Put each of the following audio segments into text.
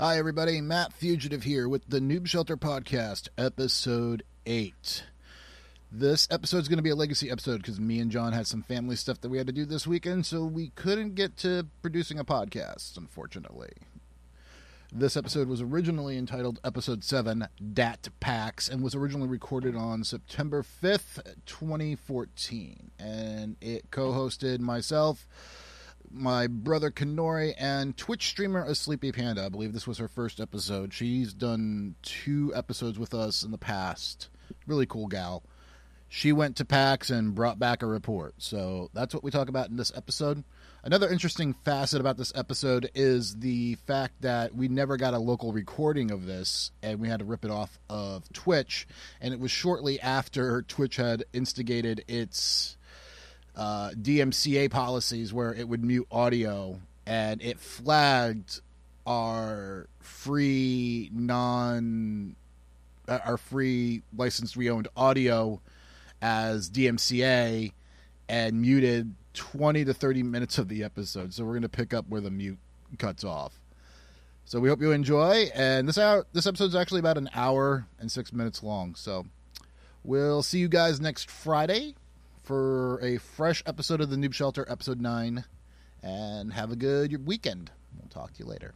Hi, everybody. Matt Fugitive here with the Noob Shelter Podcast, episode 8. This episode is going to be a legacy episode because me and John had some family stuff that we had to do this weekend, so we couldn't get to producing a podcast, unfortunately. This episode was originally entitled Episode 7 Dat PAX and was originally recorded on September 5th, 2014. And it co hosted myself my brother Kennori and Twitch streamer A Sleepy Panda. I believe this was her first episode. She's done two episodes with us in the past. Really cool gal. She went to PAX and brought back a report. So that's what we talk about in this episode. Another interesting facet about this episode is the fact that we never got a local recording of this and we had to rip it off of Twitch. And it was shortly after Twitch had instigated its uh, DMCA policies where it would mute audio and it flagged our free non uh, our free licensed reowned audio as DMCA and muted 20 to 30 minutes of the episode. So we're going to pick up where the mute cuts off. So we hope you enjoy and this hour this episode is actually about an hour and 6 minutes long. So we'll see you guys next Friday for a fresh episode of the Noob Shelter, episode 9. And have a good weekend. We'll talk to you later.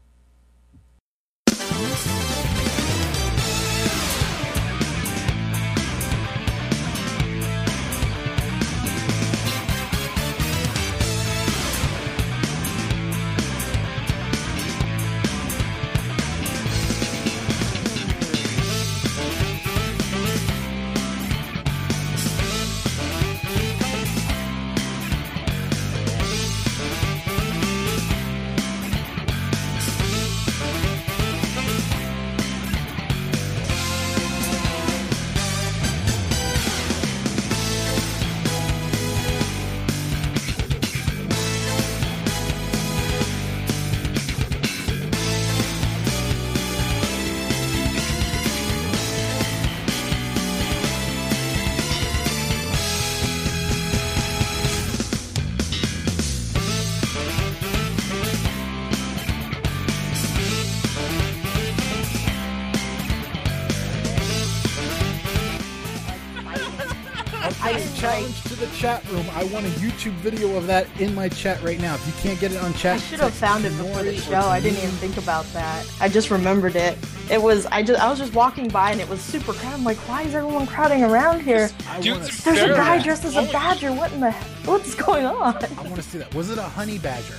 Chat room. I want a YouTube video of that in my chat right now. If you can't get it on chat, I should have found it before the show. I didn't even think about that. I just remembered it. It was I just I was just walking by and it was super crowded. I'm like, why is everyone crowding around here? There's a guy dressed as a badger. What in the what's going on? I want to see that. Was it a honey badger?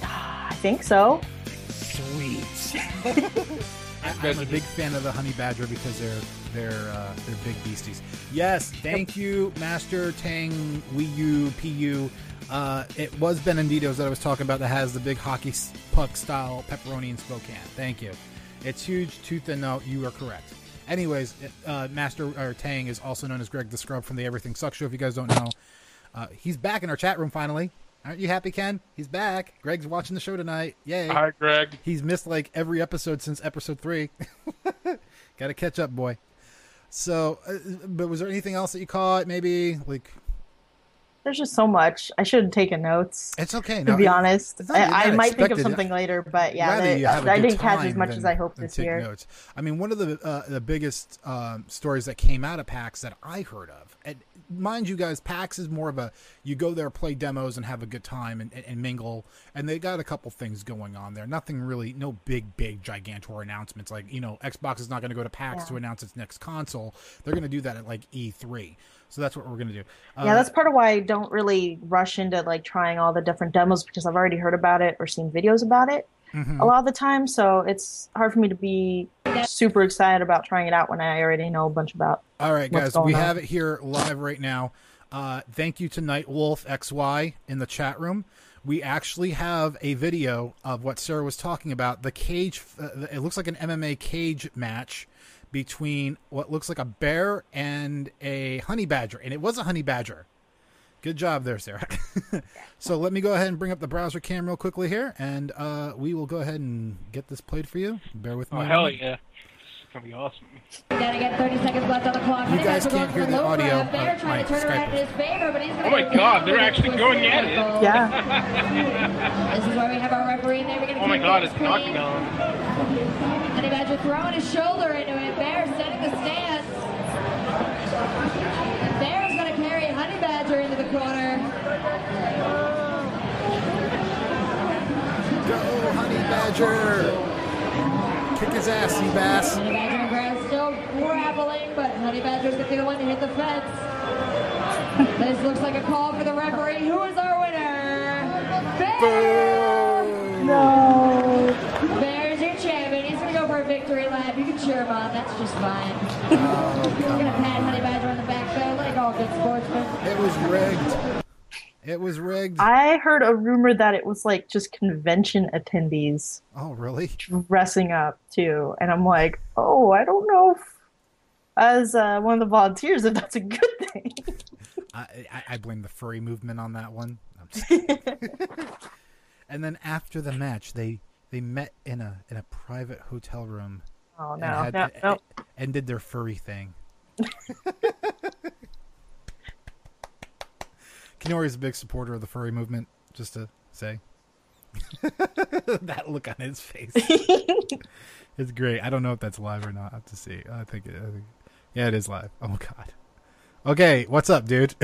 I think so. Sweet. I, am a big fan of the honey badger because they're they're uh, they're big beasties. Yes, thank you, Master Tang Wii U PU. Uh, it was Benedito's that I was talking about that has the big hockey puck style pepperoni in Spokane. Thank you. It's huge, tooth and no, you are correct. Anyways, uh, Master or Tang is also known as Greg the Scrub from the Everything Sucks show. If you guys don't know, uh, he's back in our chat room finally. Aren't you happy, Ken? He's back. Greg's watching the show tonight. Yay! Hi, Greg. He's missed like every episode since episode three. Got to catch up, boy. So, uh, but was there anything else that you caught? Maybe like. There's just so much. I should have taken notes. It's okay. To no, be honest, I, I might think of something later, but yeah, they, I didn't catch as much as I hoped this year. Notes. I mean, one of the uh, the biggest um, stories that came out of PAX that I heard of, and mind you guys, PAX is more of a you go there, play demos, and have a good time and, and, and mingle. And they got a couple things going on there. Nothing really, no big, big, gigantor announcements. Like you know, Xbox is not going to go to PAX yeah. to announce its next console. They're going to do that at like E3. So that's what we're going to do. Uh, yeah, that's part of why I don't really rush into like trying all the different demos because I've already heard about it or seen videos about it mm-hmm. a lot of the time. So it's hard for me to be super excited about trying it out when I already know a bunch about. All right, guys, we on. have it here live right now. Uh, thank you to Night Wolf XY in the chat room. We actually have a video of what Sarah was talking about. The cage, uh, it looks like an MMA cage match between what looks like a bear and a honey badger, and it was a honey badger. Good job there, Sarah. so let me go ahead and bring up the browser cam real quickly here, and uh, we will go ahead and get this played for you. Bear with me. Oh hell yeah! gonna be awesome. We gotta get 30 seconons left on the clock. You guys can't hear the audio. Bear trying to turn around in his favor, but he's Oh my God, they're actually going at it. Yeah. this is where we have our referee there. We're gonna Oh my God, it's knocking clean. On. Honey Badger throwing his shoulder into it. Bear setting the stance. Bear's gonna carry Honey Badger into the corner. Go, Honey Badger! Kick his ass, you bass. Honey Badger and Grass still grappling, but Honey Badger's gonna be the one to hit the fence. this looks like a call for the referee. Who is our winner? Bear! No. Bear's your champion. He's gonna go for a victory lap. You can cheer him on. That's just fine. We're gonna pat Honey Badger on the back though, like all good sportsmen. It was rigged. It was rigged. I heard a rumor that it was like just convention attendees Oh, really? dressing up too, and I'm like, oh, I don't know if, as uh, one of the volunteers, if that's a good thing. I, I, I blame the furry movement on that one. I'm just and then after the match, they they met in a in a private hotel room Oh and, no, had- no, no. and did their furry thing. Kennori is a big supporter of the furry movement, just to say. that look on his face. it's great. I don't know if that's live or not. I have to see. I think, it, I think yeah, it is live. Oh god. Okay, what's up, dude?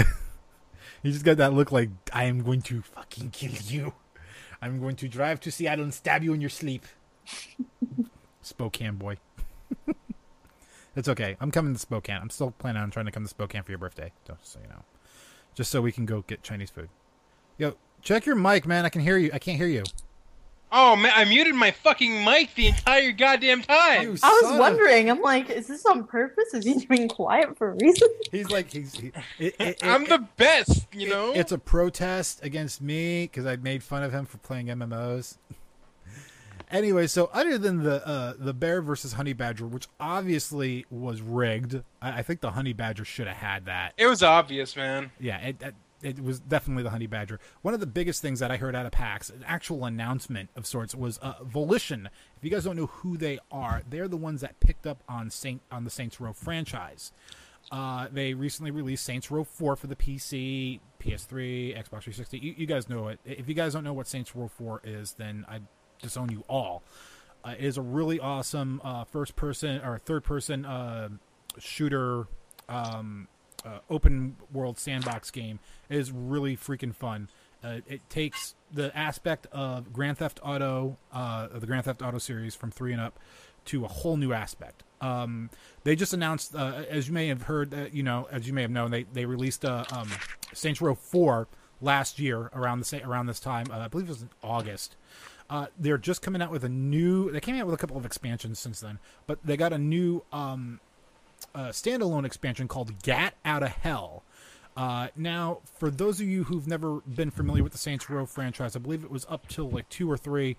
you just got that look like I am going to fucking kill you. I'm going to drive to Seattle and stab you in your sleep. Spokane boy. it's okay. I'm coming to Spokane. I'm still planning on trying to come to Spokane for your birthday, just so you know. Just so we can go get Chinese food. Yo, check your mic, man. I can hear you. I can't hear you. Oh man, I muted my fucking mic the entire goddamn time. You I son was of- wondering. I'm like, is this on purpose? Is he being quiet for a reason? He's like he's. He, it, it, it, I'm the best, you know. It's a protest against me because I made fun of him for playing MMOs. anyway, so other than the uh, the bear versus honey badger, which obviously was rigged, I, I think the honey badger should have had that. It was obvious, man. Yeah, it, it it was definitely the honey badger. One of the biggest things that I heard out of PAX, an actual announcement of sorts, was uh, Volition. If you guys don't know who they are, they're the ones that picked up on Saint on the Saints Row franchise. Uh, they recently released Saints Row 4 for the PC, PS3, Xbox 360. You, you guys know it. If you guys don't know what Saints Row 4 is, then I disown you all. Uh, is a really awesome uh, first person or third person uh, shooter um, uh, open world sandbox game. It is really freaking fun. Uh, it takes the aspect of Grand Theft Auto, uh, the Grand Theft Auto series from three and up, to a whole new aspect. Um, they just announced, as you may have heard, you know, as you may have known, they they released uh, um, Saints Row Four last year around the around this time. I believe it was in August. Uh, they're just coming out with a new. They came out with a couple of expansions since then, but they got a new um, uh, standalone expansion called Gat Out of Hell. Uh, now, for those of you who've never been familiar with the Saints Row franchise, I believe it was up till like two or three.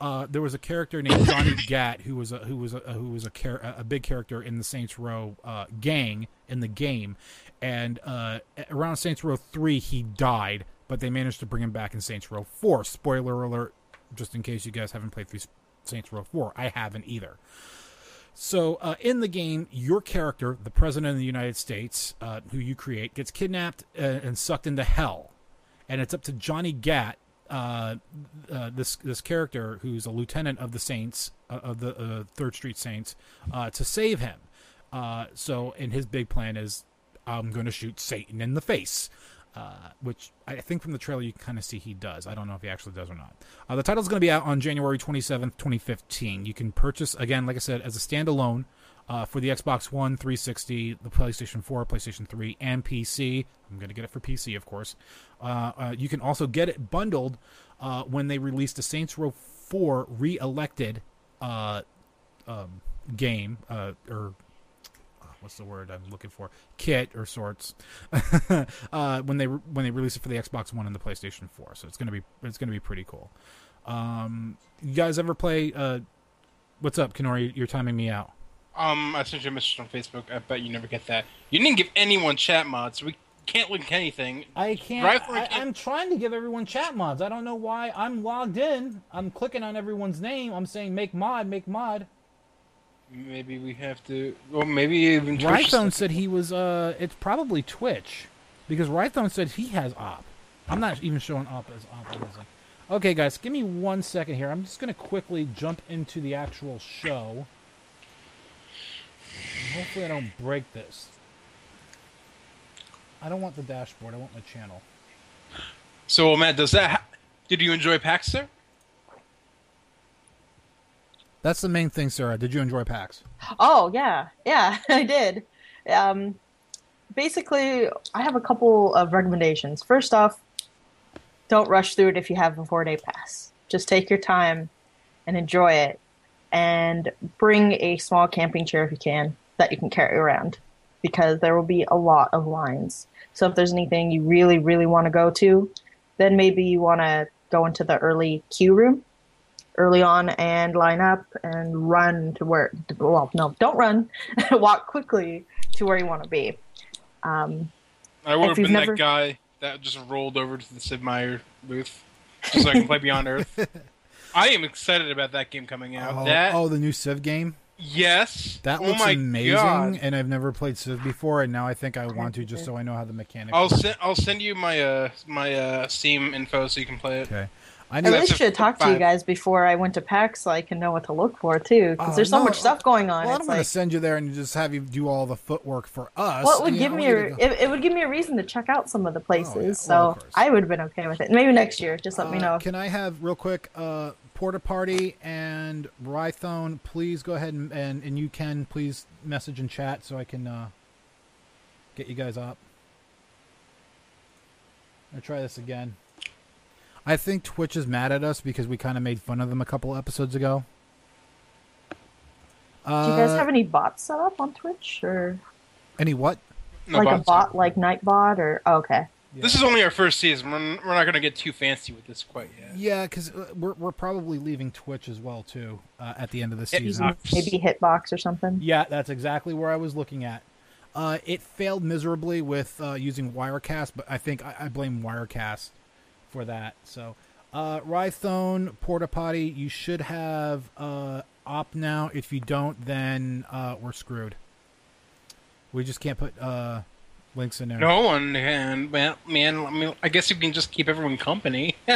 Uh, there was a character named Johnny Gat who was a who was a who was a, char- a big character in the Saints Row uh, gang in the game, and uh, around Saints Row three he died, but they managed to bring him back in Saints Row four. Spoiler alert, just in case you guys haven't played through Saints Row four, I haven't either. So, uh, in the game, your character, the President of the United States, uh, who you create, gets kidnapped uh, and sucked into hell. And it's up to Johnny Gat, uh, uh, this this character who's a lieutenant of the Saints, uh, of the Third Street Saints, to save him. So, and his big plan is, I'm going to shoot Satan in the face. Uh, which I think from the trailer you kind of see he does. I don't know if he actually does or not. Uh, the title's going to be out on January 27th, 2015. You can purchase, again, like I said, as a standalone uh, for the Xbox One, 360, the PlayStation 4, PlayStation 3, and PC. I'm going to get it for PC, of course. Uh, uh, you can also get it bundled uh, when they release the Saints Row 4 re elected um, game, or what's the word I'm looking for? Kit or sorts. uh, when they when they release it for the Xbox One and the PlayStation Four, so it's gonna be it's gonna be pretty cool. Um, you guys ever play? Uh, what's up, Kennori? You're timing me out. Um, I sent you a message on Facebook. I bet you never get that. You didn't give anyone chat mods. We can't link anything. I can't. Rifle I, can't- I'm trying to give everyone chat mods. I don't know why. I'm logged in. I'm clicking on everyone's name. I'm saying make mod, make mod. Maybe we have to. Well, maybe even Rhythone said he was. Uh, it's probably Twitch, because Rhythone said he has op. I'm not even showing op as op. Okay, guys, give me one second here. I'm just gonna quickly jump into the actual show. Hopefully, I don't break this. I don't want the dashboard. I want my channel. So, Matt, does that? Ha- did you enjoy PAX, sir? That's the main thing, Sarah. Did you enjoy PAX? Oh yeah, yeah, I did. Um, basically, I have a couple of recommendations. First off, don't rush through it if you have a four day pass. Just take your time and enjoy it, and bring a small camping chair if you can that you can carry around, because there will be a lot of lines. So if there's anything you really, really want to go to, then maybe you want to go into the early queue room early on and line up and run to where well no don't run walk quickly to where you want to be um, i would have been never... that guy that just rolled over to the sid meier booth just so i can play beyond earth i am excited about that game coming out oh, that... oh the new civ game Yes. That oh looks amazing, God. and I've never played Civ before, and now I think I want to just so I know how the mechanics. I'll send I'll send you my uh my uh Steam info so you can play it. Okay. I, I really should talk to you guys before I went to PAX so I can know what to look for too, because uh, there's so much stuff going on. Well, I don't want to send you there and just have you do all the footwork for us. Well, it would give me a, it, it, would give me a reason to check out some of the places. Oh, yeah. well, so I would have been okay with it. Maybe next year, just let uh, me know. Can I have real quick? Uh, Porta Party and Rhythone, please go ahead and, and, and you can please message and chat so I can uh, get you guys up. I'll try this again. I think Twitch is mad at us because we kind of made fun of them a couple episodes ago. Uh, Do you guys have any bots set up on Twitch or any what? No like bots. a bot, like Nightbot, or oh, okay. Yeah. This is only our first season. We're, we're not going to get too fancy with this quite yet. Yeah, because uh, we're we're probably leaving Twitch as well too uh, at the end of the season. Maybe Hitbox or something. Yeah, that's exactly where I was looking at. Uh, it failed miserably with uh, using Wirecast, but I think I, I blame Wirecast for that. So, uh, Rhythone, Porta Potty, you should have uh, op now. If you don't, then uh, we're screwed. We just can't put uh, links in there. No one can, man. Man, I mean, I guess you can just keep everyone company.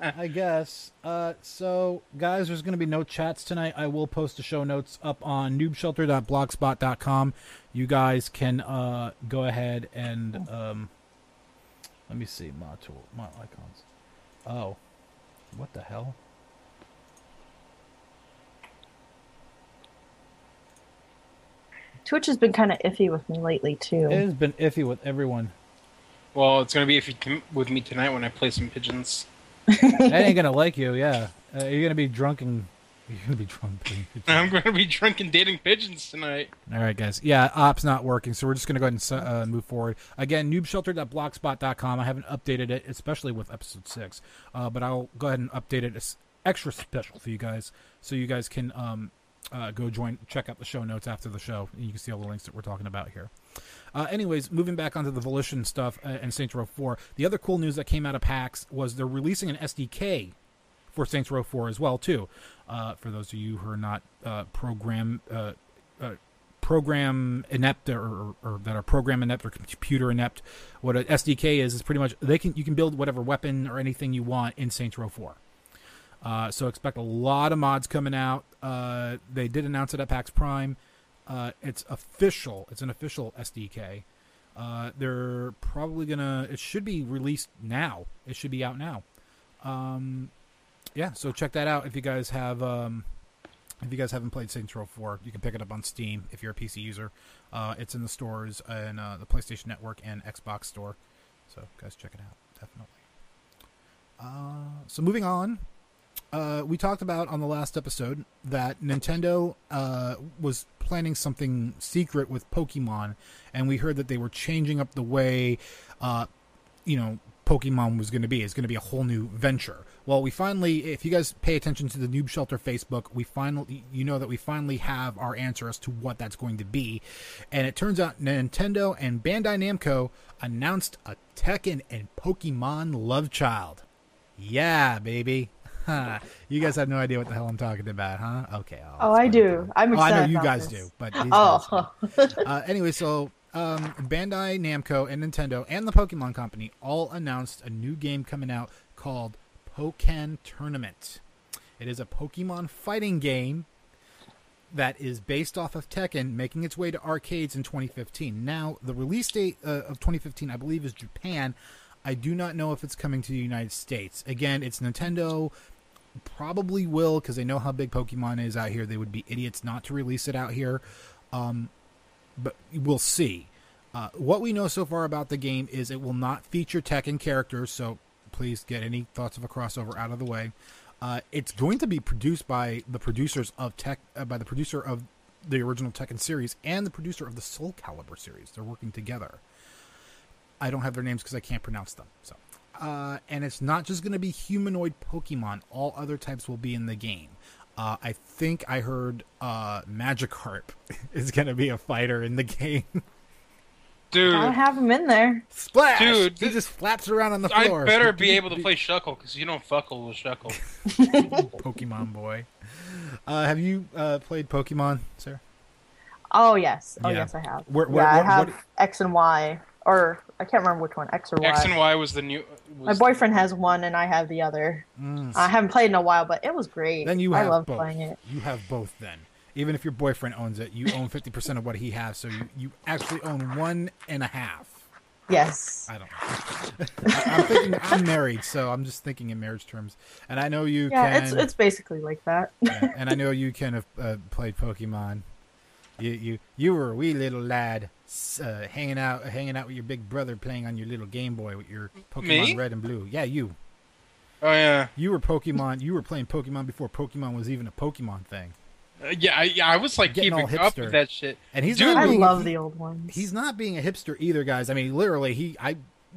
I guess. Uh, so, guys, there's going to be no chats tonight. I will post the show notes up on noobshelter.blogspot.com. You guys can uh, go ahead and um, let me see my tool, my icons. Oh, what the hell? Twitch has been kind of iffy with me lately too. It has been iffy with everyone. Well, it's gonna be iffy with me tonight when I play some pigeons. that ain't gonna like you, yeah. Uh, you're gonna be drunk and you're gonna be drunk. I'm gonna be drinking, dating pigeons tonight. All right, guys. Yeah, op's not working, so we're just gonna go ahead and uh, move forward. Again, noobshelter.blogspot.com. I haven't updated it, especially with episode six, uh, but I'll go ahead and update it It's extra special for you guys, so you guys can um, uh, go join, check out the show notes after the show. And you can see all the links that we're talking about here. Uh, anyways, moving back onto the Volition stuff uh, and Saints Row 4, the other cool news that came out of PAX was they're releasing an SDK for Saints Row 4 as well too. Uh, for those of you who are not uh, program uh, uh, program inept or, or, or, that are program inept or computer inept, what an SDK is is pretty much they can you can build whatever weapon or anything you want in Saints Row 4. Uh, so expect a lot of mods coming out. Uh, they did announce it at PAX Prime. Uh, it's official. It's an official SDK. Uh, they're probably gonna. It should be released now. It should be out now. Um, yeah, so check that out if you guys have. Um, if you guys haven't played Saints Row 4, you can pick it up on Steam if you're a PC user. Uh, it's in the stores and uh, the PlayStation Network and Xbox Store. So, guys, check it out. Definitely. so, moving on uh, we talked about on the last episode that Nintendo uh, was planning something secret with Pokemon, and we heard that they were changing up the way, uh, you know, Pokemon was going to be. It's going to be a whole new venture. Well, we finally, if you guys pay attention to the Noob Shelter Facebook, we finally, you know that we finally have our answer as to what that's going to be. And it turns out Nintendo and Bandai Namco announced a Tekken and Pokemon love child. Yeah, baby. you guys have no idea what the hell I'm talking about, huh? Okay. Oh, I do. I'm oh, excited. I know you guys this. do, but Oh, uh, anyway, so um, Bandai Namco and Nintendo and the Pokemon Company all announced a new game coming out called Pokken Tournament. It is a Pokemon fighting game that is based off of Tekken, making its way to arcades in 2015. Now, the release date uh, of 2015, I believe, is Japan. I do not know if it's coming to the United States. Again, it's Nintendo. Probably will because they know how big Pokemon is out here. They would be idiots not to release it out here. Um, but we'll see. Uh, what we know so far about the game is it will not feature Tekken characters, so please get any thoughts of a crossover out of the way. Uh, it's going to be produced by the producers of Tech, uh, by the producer of the original Tekken series and the producer of the Soul Calibur series. They're working together. I don't have their names because I can't pronounce them. So, uh, and it's not just going to be humanoid Pokemon. All other types will be in the game. Uh, I think I heard uh, Magikarp is going to be a fighter in the game. Dude, I have him in there. Splash! Dude, he just flaps around on the floor. I floor. better be able to play Shuckle because you don't fuckle with Shuckle. Pokemon boy. Uh, have you uh, played Pokemon, sir? Oh yes. Oh Yeah. yes, I have. Where- where- yeah, I have what- X and Y, or I can't remember which one, X or Y. X and Y was the new. Was My boyfriend has one, and I have the other. I haven't played in a while, but it was great. Mm. Then you I love playing it. You have both then. Even if your boyfriend owns it, you own 50% of what he has, so you, you actually own one and a half. Yes. I don't know. I, I'm thinking I'm married, so I'm just thinking in marriage terms. And I know you Yeah, can. it's it's basically like that. yeah, and I know you can have uh, played Pokemon. You you you were a wee little lad, uh, hanging out hanging out with your big brother, playing on your little Game Boy with your Pokemon Me? Red and Blue. Yeah, you. Oh yeah, You were Pokemon. You were playing Pokemon before Pokemon was even a Pokemon thing. Uh, yeah, I, yeah. I was like Getting all keeping up with that shit. And he's Dude, not I being, love the old ones. He's not being a hipster either, guys. I mean, literally, he I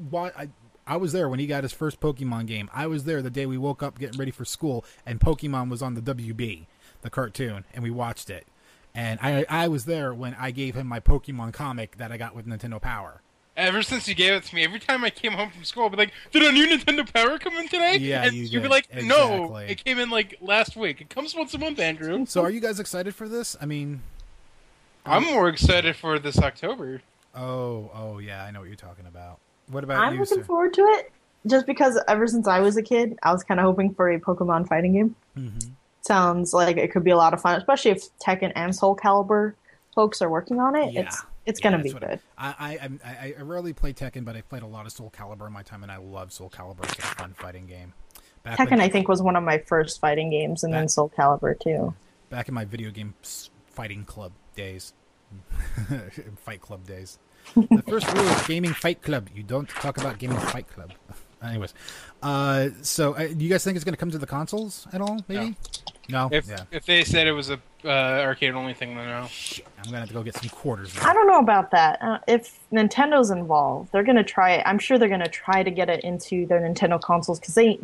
wa- I I was there when he got his first Pokemon game. I was there the day we woke up getting ready for school, and Pokemon was on the WB, the cartoon, and we watched it. And I I was there when I gave him my Pokemon comic that I got with Nintendo Power. Ever since you gave it to me, every time I came home from school, I'd be like, "Did a new Nintendo Power come in today?" Yeah, and you would be like, "No, Exactly. it came in like last week. It comes once a month, Andrew." So, are you guys excited for this? I mean, I'm more excited for this October. oh oh yeah, I know what you're talking about. What about I'm you, looking sir? forward to it, just because ever since I was a kid, I was kind of hoping for a Pokemon fighting game. Mhm. Sounds like it could be a lot of fun, especially if Tekken and Soul Calibur folks are working on it. Yeah. It's it's Yeah, gonna be that's what good. I, I, I'm- I I rarely play Tekken, but I played a lot of Soul Calibur in my time, and I love Soul Calibur. It's a fun fighting game. Back Tekken, when- I think, was one of my first fighting games, and then Soul Calibur too. back in my video game fighting club days, fight club days. The first rule of gaming fight club: you don't talk about gaming fight club. Anyways, uh, so uh, do you guys think it's going to come to the consoles at all? Maybe. No. If yeah. if they said it was a uh, arcade only thing, then no. I'm gonna have to go get some quarters. I don't know about that. Uh, if Nintendo's involved, they're gonna try. I'm sure they're gonna try to get it into their Nintendo consoles because they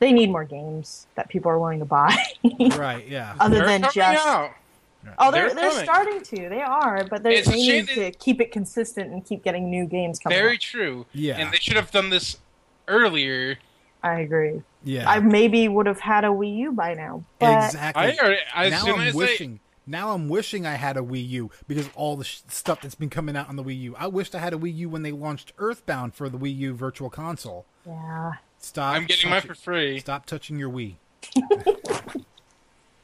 they need more games that people are willing to buy, Right. Yeah. other They're than just. out. Oh, they're They're they're, starting to. They are, but they It's they need to keep it consistent and keep getting new games coming. Very out. true. Yeah. And they should have done this earlier. I agree. Yeah. I maybe would have had a Wii U by now. But exactly. I already. As now I'm as wishing. Now I'm wishing I had a Wii U because all the sh- stuff that's been coming out on the Wii U. I wished I had a Wii U when they launched Earthbound for the Wii U Virtual Console. yeah, Stop. I'm getting mine touching- for free. Stop touching your Wii.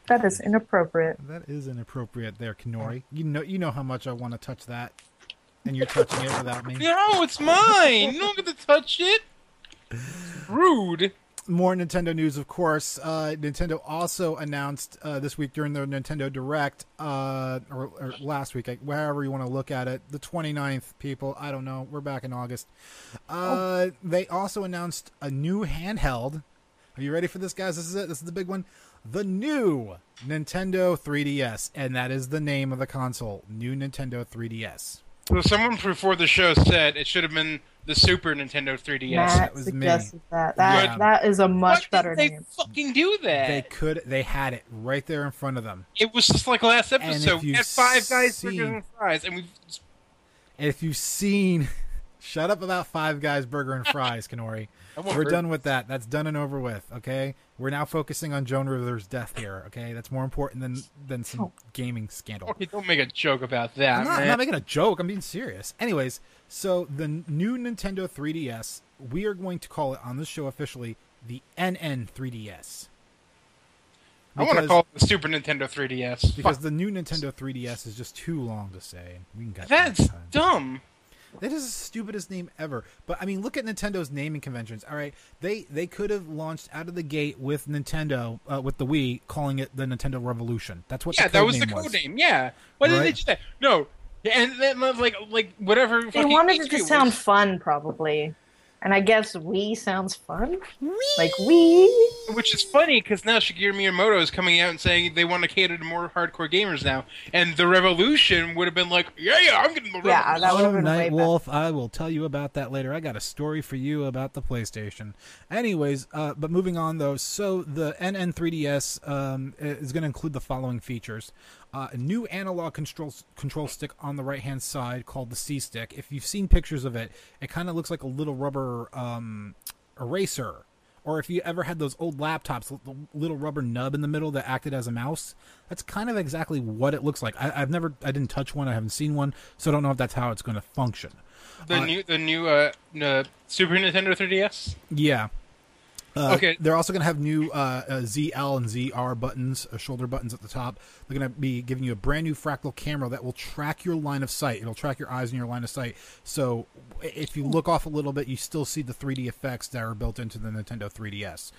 that is inappropriate. That is inappropriate, there, Kennori. You know, you know how much I want to touch that, and you're touching it without me. No, it's mine. you don't get to touch it. Rude. More Nintendo news, of course. Uh, Nintendo also announced uh, this week during their Nintendo Direct, uh, or, or last week, like, wherever you want to look at it, the 29th, people. I don't know. We're back in August. Uh, They also announced a new handheld. Are you ready for this, guys? This is it. This is the big one. The new Nintendo 3DS, and that is the name of the console. New Nintendo 3DS. So someone before the show said it should have been the Super Nintendo 3DS. Matt was me. that. That Yeah. that is a much Why better did they name. fucking do that? They could. They had it right there in front of them. It was just like last episode. We had five guys seen- freaking fries, and we if you've seen Shut up about Five Guys Burger and Fries, Kennori. We're done with that. That's done and over with. Okay, we're now focusing on Joan Rivers' death here. Okay, that's more important than than some oh. gaming scandal. Okay, don't make a joke about that. I'm not, I'm not, making a joke. I'm being serious. Anyways, so the new Nintendo 3DS, we are going to call it on this show officially the NN 3DS. I want to call it the Super Nintendo 3DS because Fuck. the new Nintendo 3DS is just too long to say. We can get That's dumb. That is the stupidest name ever. But I mean, look at Nintendo's naming conventions. All right, they they could have launched out of the gate with Nintendo uh, with the Wii, calling it the Nintendo Revolution. That's what. Yeah, that was the code was. name. Yeah. Why right? did they do that? No. And then like like whatever. They wanted it to sound fun, probably. And I guess Wii sounds fun. Wii. Like Wii. Which is funny because now Shigeru Miyamoto is coming out and saying they want to cater to more hardcore gamers now. And the Revolution would have been like, yeah, yeah, I'm getting the Revolution. Yeah, that would have been Night Wolf, I will tell you about that later. I got a story for you about the PlayStation. Anyways, uh, but moving on though, so the NN3DS um, is going to include the following features uh, a new analog control control stick on the right hand side called the C stick. If you've seen pictures of it, it kind of looks like a little rubber um, eraser. Or if you ever had those old laptops, the little rubber nub in the middle that acted as a mouse, that's kind of exactly what it looks like. I, have never, I didn't touch one, I haven't seen one, so I don't know if that's how it's going to function. The uh, new, the new uh, uh, Super Nintendo 3DS. Yeah, uh, okay. They're also going to have new uh, uh, ZL and ZR buttons, uh, shoulder buttons at the top. They're going to be giving you a brand new fractal camera that will track your line of sight. It'll track your eyes and your line of sight. So if you look off a little bit, you still see the 3D effects that are built into the Nintendo 3DS.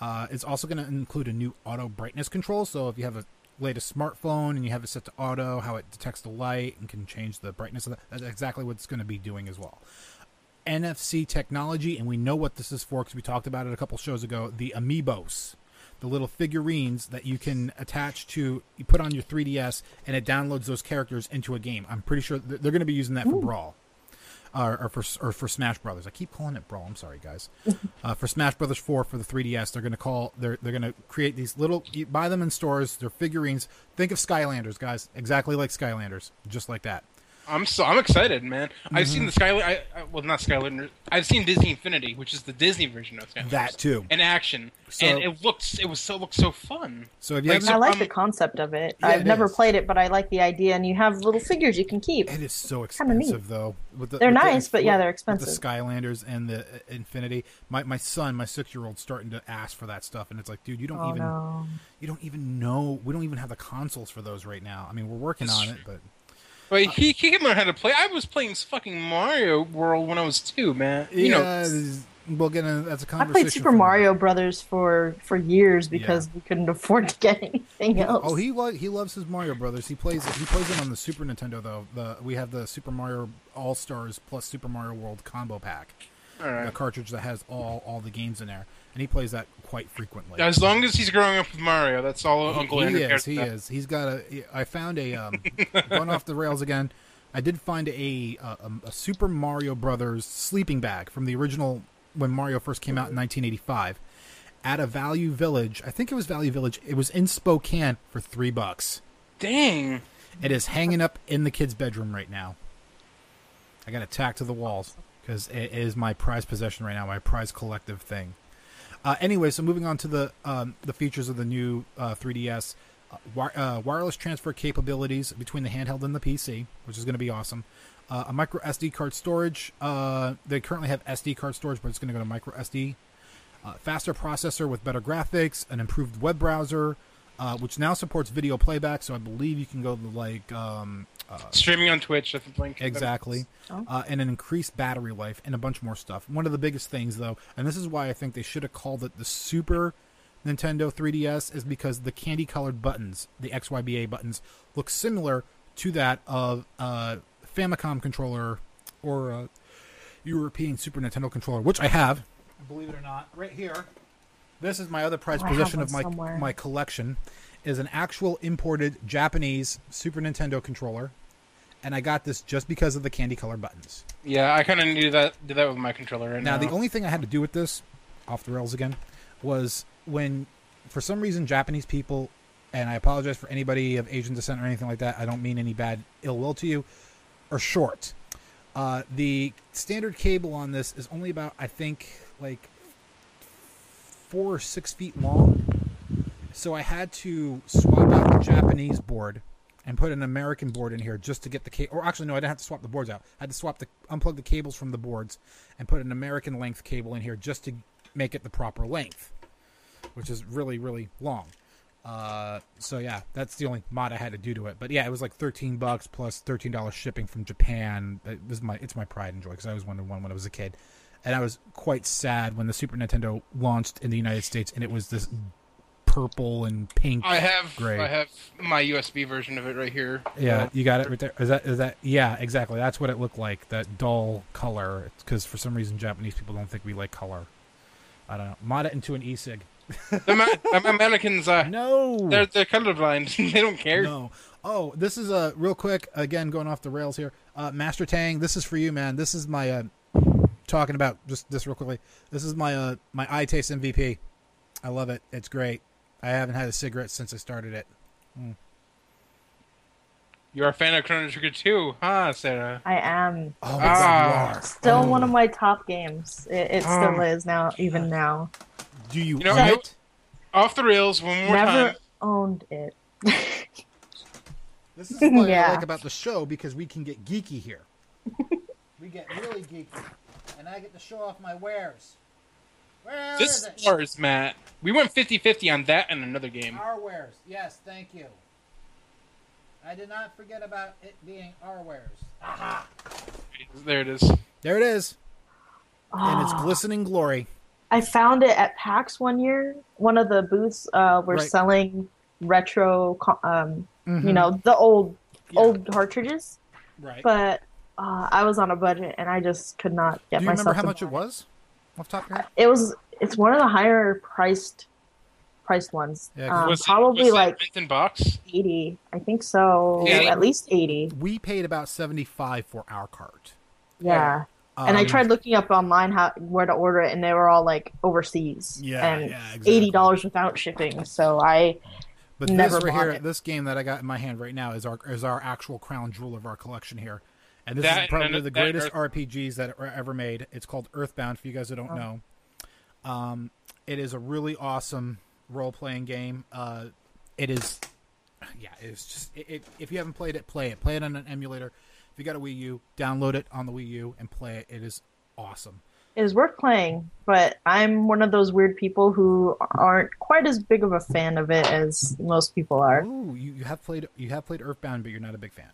Uh, it's also going to include a new auto brightness control. So if you have a latest smartphone and you have it set to auto, how it detects the light and can change the brightness of that, that's exactly what it's going to be doing as well. NFC technology, and we know what this is for because we talked about it a couple shows ago. The amiibos, the little figurines that you can attach to, you put on your 3DS, and it downloads those characters into a game. I'm pretty sure they're going to be using that for Ooh. Brawl. Uh, or for or for Smash Brothers. I keep calling it Brawl. I'm sorry, guys. Uh, for Smash Brothers 4 for the 3DS, they're going to call they're they're going to create these little you buy them in stores. They're figurines. Think of Skylanders, guys. Exactly like Skylanders, just like that. I'm so I'm excited, man. Mm-hmm. I've seen the Skylander. I, I, well, not Skylander. I've seen Disney Infinity, which is the Disney version of Skylander. That too, in action, so, and it looks it was so looks so fun. So if you like, so, I like um, the concept of it. Yeah, I've it never is. played it, but I like the idea, and you have little figures you can keep. It is so expensive though. With the, they're with nice, the, but yeah, they're expensive. the Skylanders and the uh, Infinity. My my son, my six year old, starting to ask for that stuff, and it's like, dude, you don't oh, even no. you don't even know. We don't even have the consoles for those right now. I mean, we're working on it, but but he, he can learn how to play. I was playing fucking Mario World when I was two, man. You yeah, know, we'll get into that's a conversation. I played Super Mario Brothers for for years because yeah. we couldn't afford to get anything else. Oh, he lo- he loves his Mario Brothers. He plays he plays it on the Super Nintendo though. The we have the Super Mario All Stars plus Super Mario World combo pack, a cartridge that has all all the games in there and he plays that quite frequently. As long as he's growing up with Mario, that's all he, Uncle Andrew he is. He is. He's got a. I found a um, going off the rails again. I did find a, a, a Super Mario Brothers sleeping bag from the original when Mario first came out in 1985 at a Value Village. I think it was Value Village. It was in Spokane for three bucks. Dang! It is hanging up in the kid's bedroom right now. I got it tacked to the walls because it is my prized possession right now, my prized collective thing. Uh, anyway, so moving on to the um, the features of the new uh, 3DS, uh, wi- uh, wireless transfer capabilities between the handheld and the PC, which is going to be awesome. Uh, a micro SD card storage. Uh, they currently have SD card storage, but it's going to go to micro SD. faster processor with better graphics, an improved web browser, which now supports video playback. So I believe you can go to like um, uh, streaming on Twitch. I think exactly, oh. uh, and an increased battery life and a bunch more stuff. One of the biggest things, though, and this is why I think they should have called it the Super Nintendo 3DS, is because the candy-colored buttons, the XYBA buttons, look similar to that of a Famicom controller or a European Super Nintendo controller, which I have. Believe it or not, right here. This is my other prized possession of my somewhere. my collection is an actual imported Japanese Super Nintendo controller, and I got this just because of the candy color buttons. Yeah, I kind of knew that. Do that with my controller right now. Now, the only thing I had to do with this, off the rails again, was when, for some reason, Japanese people, and I apologize for anybody of Asian descent or anything like that. I don't mean any bad ill will to you, are short. Uh, the standard cable on this is only about, I think, like four or six feet long. So I had to swap out the Japanese board and put an American board in here just to get the cable. Or actually, no, I didn't have to swap the boards out. I had to swap the unplug the cables from the boards and put an American length cable in here just to make it the proper length, which is really really long. Uh, so yeah, that's the only mod I had to do to it. But yeah, it was like thirteen bucks plus thirteen dollars shipping from Japan. It was my it's my pride and joy because I was wanted one when I was a kid, and I was quite sad when the Super Nintendo launched in the United States and it was this purple and pink. I have gray. I have my USB version of it right here. Yeah, you got it right there. Is that is that? Yeah, exactly. That's what it looked like. That dull color. Because for some reason Japanese people don't think we like color. I don't know. Mod it into an e-cig. the, ma- the Americans, uh, no, they're they're colorblind. they don't care. No. Oh, this is a uh, real quick. Again, going off the rails here. Uh, Master Tang, this is for you, man. This is my uh, talking about just this real quickly. This is my uh, my iTaste MVP. I love it. It's great. I haven't had a cigarette since I started it. Mm. You're a fan of Chrono Trigger too, huh, Sarah? I am. Oh, ah. Still oh. one of my top games. It, it still um, is now, even now. Do you, you know, own it? Off the rails one more Never time. Never owned it. this is what yeah. I like about the show because we can get geeky here. we get really geeky, and I get to show off my wares. Where this is it? ours, Matt. We went 50-50 on that and another game. Our wares. Yes, thank you. I did not forget about it being our wares. Aha! There it is. There it is. Oh. In its ah. glistening glory. I found it at PAX one year. One of the booths uh, were right. selling retro, um, mm-hmm. you know, the old yeah. old cartridges. Right. But uh, I was on a budget and I just could not get myself. Do you myself. remember how much it was? Off top of your head? It was. It's one of the higher priced priced ones. Yeah, um, was probably was like in box. Eighty, I think so. Yeah. At least eighty. We paid about seventy five for our cart. Yeah. Um, and I um, tried looking up online how where to order it, and they were all like overseas. Yeah, and yeah, exactly. eighty dollars without shipping. So I but never this right here, it. this game that I got in my hand right now is our is our actual crown jewel of our collection here, and this that, is probably the greatest Earth- RPGs that are ever made. It's called Earthbound. For you guys that don't oh. know, um, it is a really awesome role playing game. Uh, it is, yeah, it's just it, it, if you haven't played it, play it. Play it on an emulator. If you got a Wii U, download it on the Wii U and play it. It is awesome. It is worth playing, but I'm one of those weird people who aren't quite as big of a fan of it as most people are. Ooh, you, you have played you have played Earthbound, but you're not a big fan.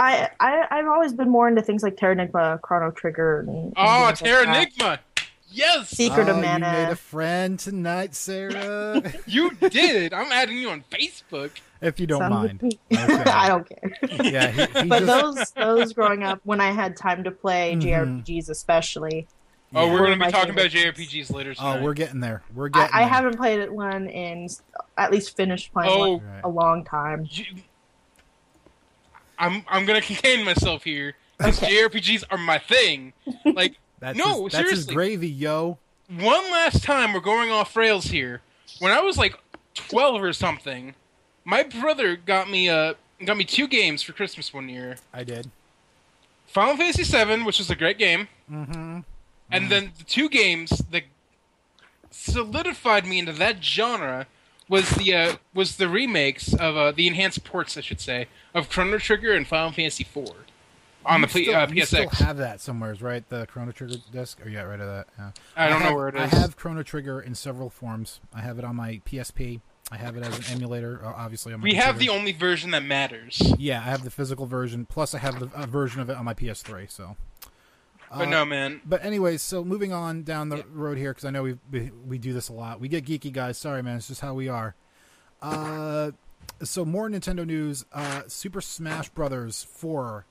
I, I I've always been more into things like Terranigma, Chrono Trigger. And, oh, Terranigma! Like Yes. Secret oh, of Mana. You made a friend tonight, Sarah. you did. I'm adding you on Facebook. If you don't mind. Okay. I don't care. Yeah, he, he but just... those those growing up when I had time to play mm-hmm. JRPGs, especially. Oh, yeah. we're going to be talking favorites. about JRPGs later. Tonight. Oh, we're getting there. We're getting. I, I haven't played one in at least finished playing oh, one a long time. You, I'm I'm going to contain myself here because okay. JRPGs are my thing. Like that's no, his, that's seriously. his gravy, yo. One last time, we're going off rails here. When I was like twelve or something, my brother got me uh got me two games for Christmas one year. I did. Final Fantasy VII, which was a great game, mm-hmm. and then the two games that solidified me into that genre was the uh, was the remakes of uh, the enhanced ports, I should say, of Chrono Trigger and Final Fantasy IV on you the still, uh, PSX. You still have that somewhere, right? The Chrono Trigger disc. Or you got rid of that? Yeah. I don't I have, know where it is. I have Chrono Trigger in several forms. I have it on my PSP. I have it as an emulator, uh, obviously. On my we computer. have the only version that matters. Yeah, I have the physical version. Plus, I have the uh, version of it on my PS3. So. But uh, no, man. But anyways, so moving on down the yeah. road here because I know we, we do this a lot. We get geeky, guys. Sorry, man. It's just how we are. Uh, so more Nintendo news. Uh, Super Smash Brothers Four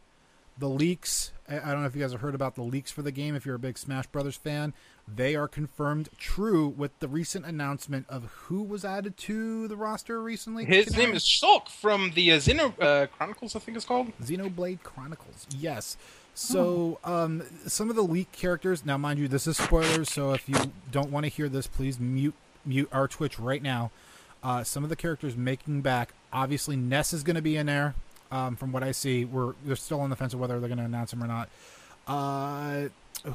the leaks i don't know if you guys have heard about the leaks for the game if you're a big smash brothers fan they are confirmed true with the recent announcement of who was added to the roster recently his name is shulk from the uh, xeno uh, chronicles i think it's called xenoblade chronicles yes so um, some of the leak characters now mind you this is spoilers so if you don't want to hear this please mute mute our twitch right now uh, some of the characters making back obviously ness is going to be in there um, from what I see, we're they're still on the fence of whether they're going to announce him or not. Uh,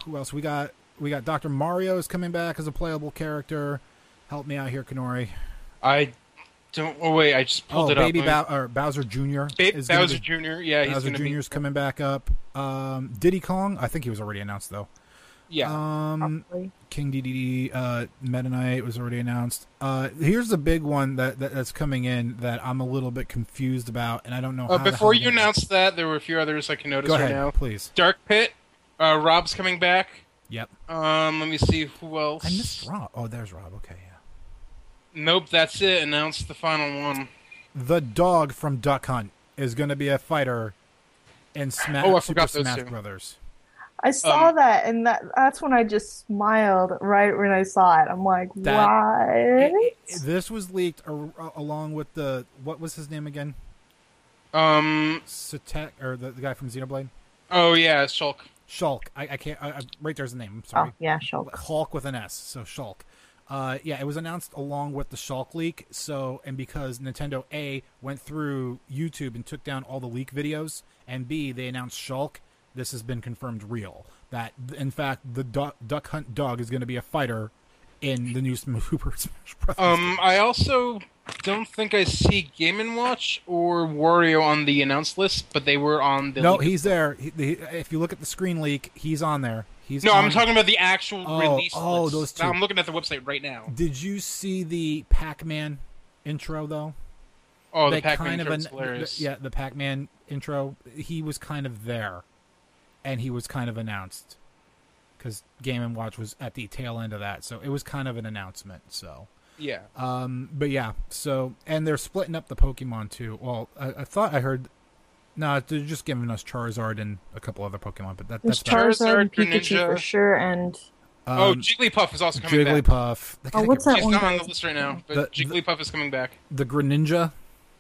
who else? We got we got Doctor Mario is coming back as a playable character. Help me out here, Kennori. I don't. Oh wait, I just pulled oh, it Baby up. Bow- or Bowser Jr. Ba- is Bowser be- Jr. Yeah, Bowser gonna Jr. be. is coming back up. Um, Diddy Kong, I think he was already announced though. Yeah. Um, Probably. King Dedede, uh, Meta Knight was already announced. Uh, here's the big one that, that that's coming in that I'm a little bit confused about, and I don't know. Uh, how before you announced that, there were a few others I can notice go right ahead, now. please. Dark Pit. Uh, Rob's coming back. Yep, Um, let me see who else. I missed Rob. Oh, there's Rob. Okay, yeah. Nope, that's it. Announce the final one. The dog from Duck Hunt is going to be a fighter in Smash Oh, I Super forgot those Smash two. Brothers. I saw Um, that, and that that's when I just smiled right when I saw it. I'm like, That- what? This was leaked ar- along with the what was his name again? Um. Satek or the, the guy from Xenoblade? Oh yeah, Shulk. Shulk. I, I can't. I, I, right there's the name. I'm oh sorry. yeah, sure. Hulk with an S, so Shulk. Uh, yeah, it was announced along with the Shulk leak. So, and because Nintendo A went through YouTube and took down all the leak videos, and B they announced Shulk. This has been confirmed real. That in fact the Duck, Duck Hunt dog is going to be a fighter in the new Super Smash Bros. Um, I also don't think I see Game and Watch or Wario on the announced list, but they were on the. no, leak. he's there. He, the, if you look at the screen leak, he's on there. He's No, on- I'm talking about the actual Oh, release. oh, list. those two. I'm looking at the website right now. Did you see the Pac-Man intro though? Oh, the Pac-Man kind intro is an- hilarious. yeah, the Pac-Man intro. He was kind of there, and he was kind of announced because Game and Watch was at the tail end of that, so it was kind of an announcement. So, yeah. um, but yeah, so and they're splitting up the Pokemon too. Well, I, I thought I heard. No, they're just giving us Charizard and a couple other Pokemon, but that, that's. Charizard, and Pikachu Greninja. for sure, and oh, Um, Jigglypuff is also coming back. Jigglypuff. Oh, what's that She's one not on the list right now, but The- Jigglypuff is coming back. The Greninja.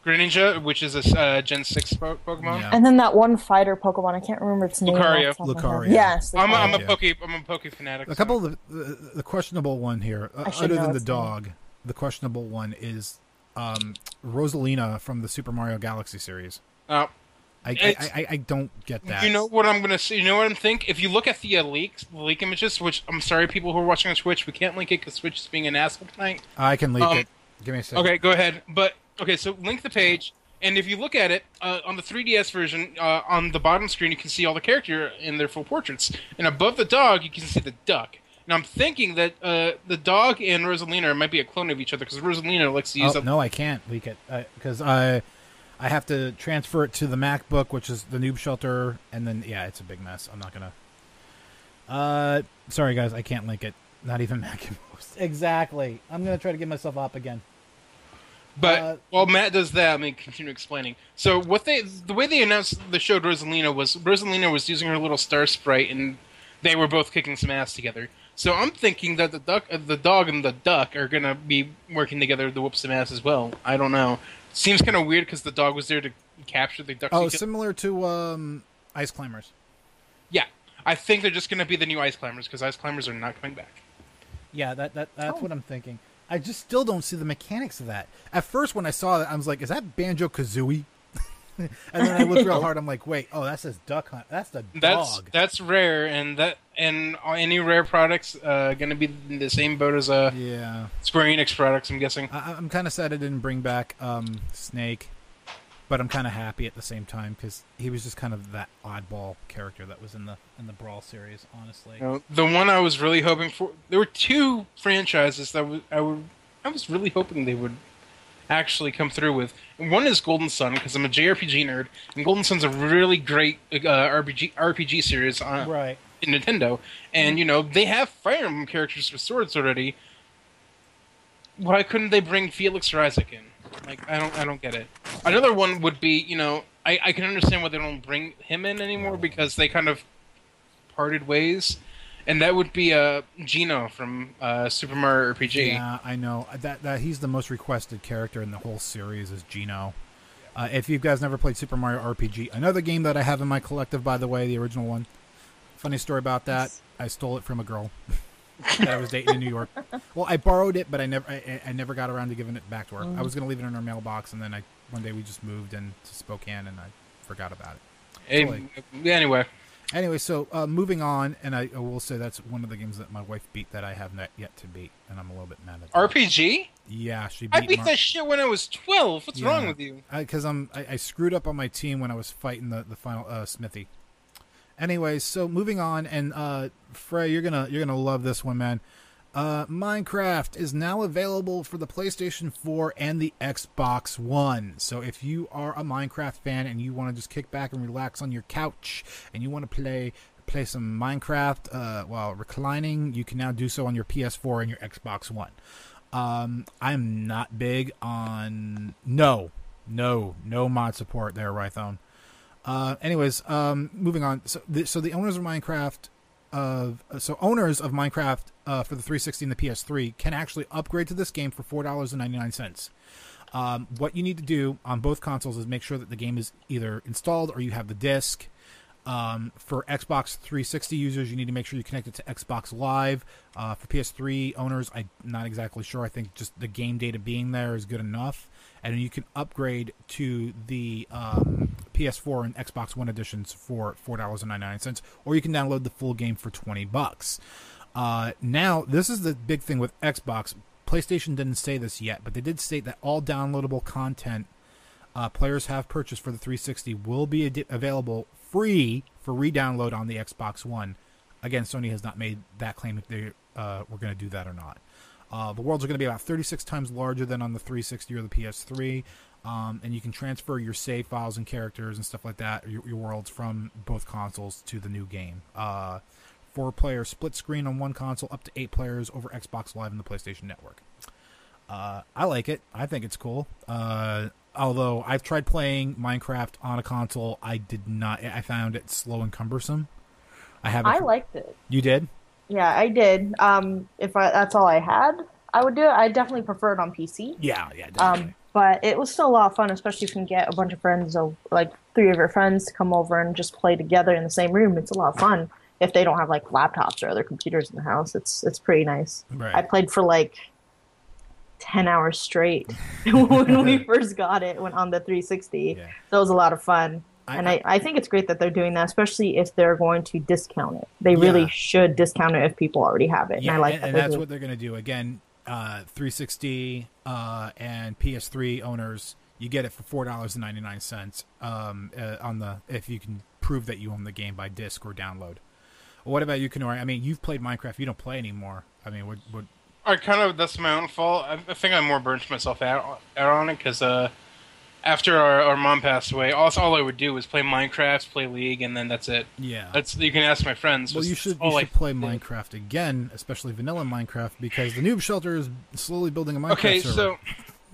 Greninja, which is a uh, Gen Six po- Pokemon. Yeah. and then that one fighter Pokemon. I can't remember its name. Lucario. off the top of my Lucario. Yes. I'm a, I'm a Yeah. Poke I'm a Poke fanatic. A so- couple of the, the, the questionable one here, uh, I should other know than the its name. dog, the questionable one is um, Rosalina from the Super Mario Galaxy series. Uh, I, I, I, I don't get that. You know what I'm gonna say? You know what I'm think? If you look at the uh, leaks, the leak images, which I'm sorry, people who are watching on Twitch, we can't link it because Twitch is being an asshole tonight. I can leak Um, it. Give me a second. Okay, go ahead. But okay, so link the page, and if you look at it uh, on the 3DS version, uh, on the bottom screen, you can see all the character in their full portraits, and above the dog, you can see the duck. And I'm thinking that uh, the dog and Rosalina might be a clone of each other because Rosalina likes to use Oh, a no, I can't leak it because I I have to transfer it to the MacBook, which is the Noob Shelter, and then yeah, it's a big mess. I'm not gonna. Uh, sorry guys, I can't link it. Not even Macintosh. Exactly. I'm gonna try to get myself up again. But Uh, while Matt does that, let me continue explaining. So what they, the way they announced the show Rosalina was Rosalina was using her little star sprite, and they were both kicking some ass together. So I'm thinking that the duck, uh, the dog, and the duck are gonna be working together to whoop some ass as well. I don't know. Seems kind of weird because the dog was there to capture the duck. Oh, to similar to um, Ice Climbers. yeah. I think they're just gonna be the new ice climbers because ice climbers are not coming back. Yeah, that, that that's Oh. what I'm thinking. I just still don't see the mechanics of that. At first, when I saw that, I was like, "Is that Banjo Kazooie?" and then I looked real hard. I'm like, "Wait, oh, that says Duck Hunt. That's the dog." that's rare, and that and any rare products uh, gonna be in the same boat as uh, yeah, Square Enix products. I'm guessing. I, I'm kind of sad I didn't bring back um, Snake, but I'm kind of happy at the same time because he was just kind of that oddball character that was in the in the Brawl series. Honestly, You know, the one I was really hoping for. There were two franchises that was, I would, I was really hoping they would actually come through with. One is Golden Sun because I'm a JRPG nerd, and Golden Sun's a really great uh, RPG RPG series on right? in Nintendo. And you know they have Fire Emblem characters with swords already. Why couldn't they bring Felix or Isaac in? Like I don't, I don't get it. Another one would be, you know, I, I can understand why they don't bring him in anymore because they kind of parted ways, and that would be uh, Geno from uh, Super Mario RPG. Yeah, I know that that he's the most requested character in the whole series is Geno. Uh, if you guys never played Super Mario RPG, another game that I have in my collective, by the way, the original one. Funny story about that: I stole it from a girl that I was dating in New York. Well, I borrowed it, but I never, I, I never got around to giving it back to her. I was going to leave it in her mailbox, and then I one day we just moved into Spokane, and I forgot about it. Hey, Anyway, Anyway, so uh, moving on, and I, I, will say that's one of the games that my wife beat that I have not yet to beat, and I'm a little bit mad at. That. RPG? Yeah, she. Beat I beat Mar- that shit when I was 12. What's yeah, wrong with you? Because I'm I, I, screwed up on my team when I was fighting the the final uh, Smithy. Anyways, so moving on, and uh, Frey, you're gonna you're gonna love this one, man. Uh, Minecraft is now available for the PlayStation 4 and the Xbox One. So if you are a Minecraft fan and you want to just kick back and relax on your couch and you want to play play some Minecraft uh, while reclining, you can now do so on your PS4 and your Xbox One. Um, I'm not big on no, no, no mod support there, Rythone. Uh, anyways, um, moving on. So, the, so the owners of Minecraft of so owners of Minecraft uh, for the 360 and the PS3 can actually upgrade to this game for four dollars and ninety nine cents. Um, what you need to do on both consoles is make sure that the game is either installed or you have the disc. Um, for Xbox 360 users, you need to make sure you connect it to Xbox Live. Uh, for PS3 owners, I'm not exactly sure. I think just the game data being there is good enough and you can upgrade to the um, PS4 and Xbox One editions for four dollars and ninety nine cents, or you can download the full game for twenty bucks. Uh, now, this is the big thing with Xbox. PlayStation didn't say this yet, but they did state that all downloadable content uh, players have purchased for the 360 will be ad- available free for re-download on the Xbox One. Again, Sony has not made that claim if they uh, were going to do that or not. Uh, the worlds are going to be about 36 times larger than on the 360 or the PS3, um, and you can transfer your save files and characters and stuff like that, your, your worlds from both consoles to the new game. Uh, four player split screen on one console, up to eight players over Xbox Live and the PlayStation Network. Uh, I like it. I think it's cool. Uh, although I've tried playing Minecraft on a console, I did not. I found it slow and cumbersome. I have. I liked it. You did? Yeah, I did. Um, if I, that's all I had, I would do it. I definitely prefer it on PC. Yeah, yeah, definitely. Um, but it was still a lot of fun, especially if you can get a bunch of friends, of, like three of your friends, to come over and just play together in the same room. It's a lot of fun if they don't have like laptops or other computers in the house. It's it's pretty nice. Right. I played for like ten hours straight when we first got it when on the 360. Yeah. So it was a lot of fun. I, and I, I think it's great that they're doing that, especially if they're going to discount it. They really should discount it if people already have it. Yeah, and I like and, that. And that's doing. what they're going to do. Again, uh, 360 uh, and PS3 owners, you get it for four dollars and ninety nine cents um, uh, on the if you can prove that you own the game by disc or download. what about you, Kennori? I mean, you've played Minecraft. You don't play anymore. I mean, what? what... I kind of that's my own fault. I, I think I more burnt myself out, out on it because uh, after our, our mom passed away, all, all I would do was play Minecraft, play League, and then that's it. Yeah, that's you can ask my friends. Well, you should you should play Minecraft again, especially vanilla Minecraft, because the Noob Shelter is slowly building a Minecraft. Okay, server. so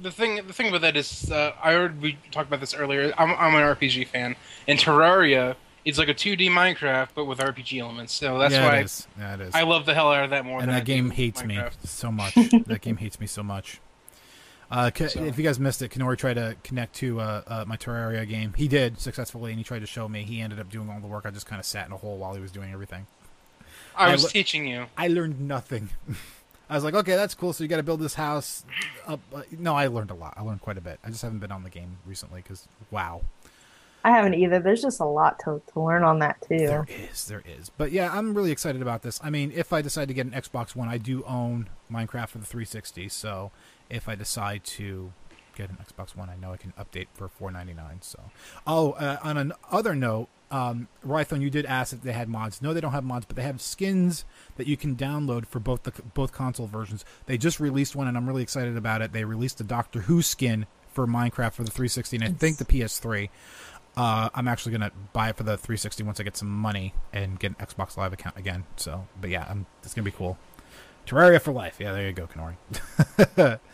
the thing the thing about that is, uh, I heard we talked about this earlier. I'm, I'm an RPG fan, and Terraria is like a 2D Minecraft but with RPG elements. So that's yeah, why it is. Yeah, it is. I love the hell out of that more. And that game hates Minecraft. me so much. that game hates me so much. Uh, so. If you guys missed it, Kennori tried to connect to uh, uh, my Terraria game. He did successfully, and he tried to show me. He ended up doing all the work. I just kind of sat in a hole while he was doing everything. I was I le- teaching you. I learned nothing. I was like, okay, that's cool. So you got to build this house. Up. Uh, no, I learned a lot. I learned quite a bit. I just haven't been on the game recently because wow. I haven't either. There's just a lot to, to learn on that too. There is, there is. But yeah, I'm really excited about this. I mean, if I decide to get an Xbox One, I do own Minecraft for the 360. So if I decide to get an Xbox One, I know I can update for four ninety nine. So, oh, uh, on another note, um, Rython, you did ask if they had mods. No, they don't have mods, but they have skins that you can download for both the both console versions. They just released one, and I'm really excited about it. They released a Doctor Who skin for Minecraft for the 360, and I think the PS3. Uh, I'm actually gonna buy it for the 360 once I get some money and get an Xbox Live account again. So, but yeah, I'm, it's gonna be cool. Terraria for life. Yeah, there you go, Kennori.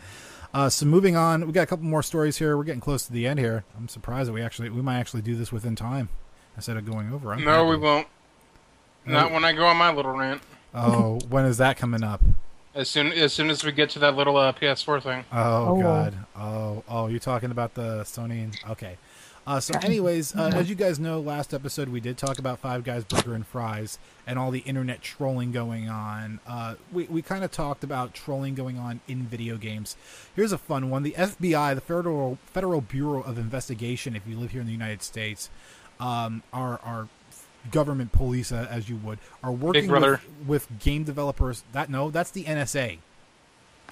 Uh, so moving on, we got a couple more stories here. We're getting close to the end here. I'm surprised that we actually we might actually do this within time instead of going over. I'm no, happy. we won't. Not when I go on my little rant. Oh, when is that coming up? As soon as soon as we get to that little uh, PS4 thing. Oh, oh, God. Oh oh, you're talking about the Sony. Okay. Uh, so, anyways, uh, as you guys know, last episode we did talk about Five Guys Burger and Fries and all the internet trolling going on. Uh, we we kind of talked about trolling going on in video games. Here's a fun one: the FBI, the Federal Federal Bureau of Investigation, if you live here in the United States, um, are are government police, uh, as you would, are working with, with, game developers. That no, that's the NSA.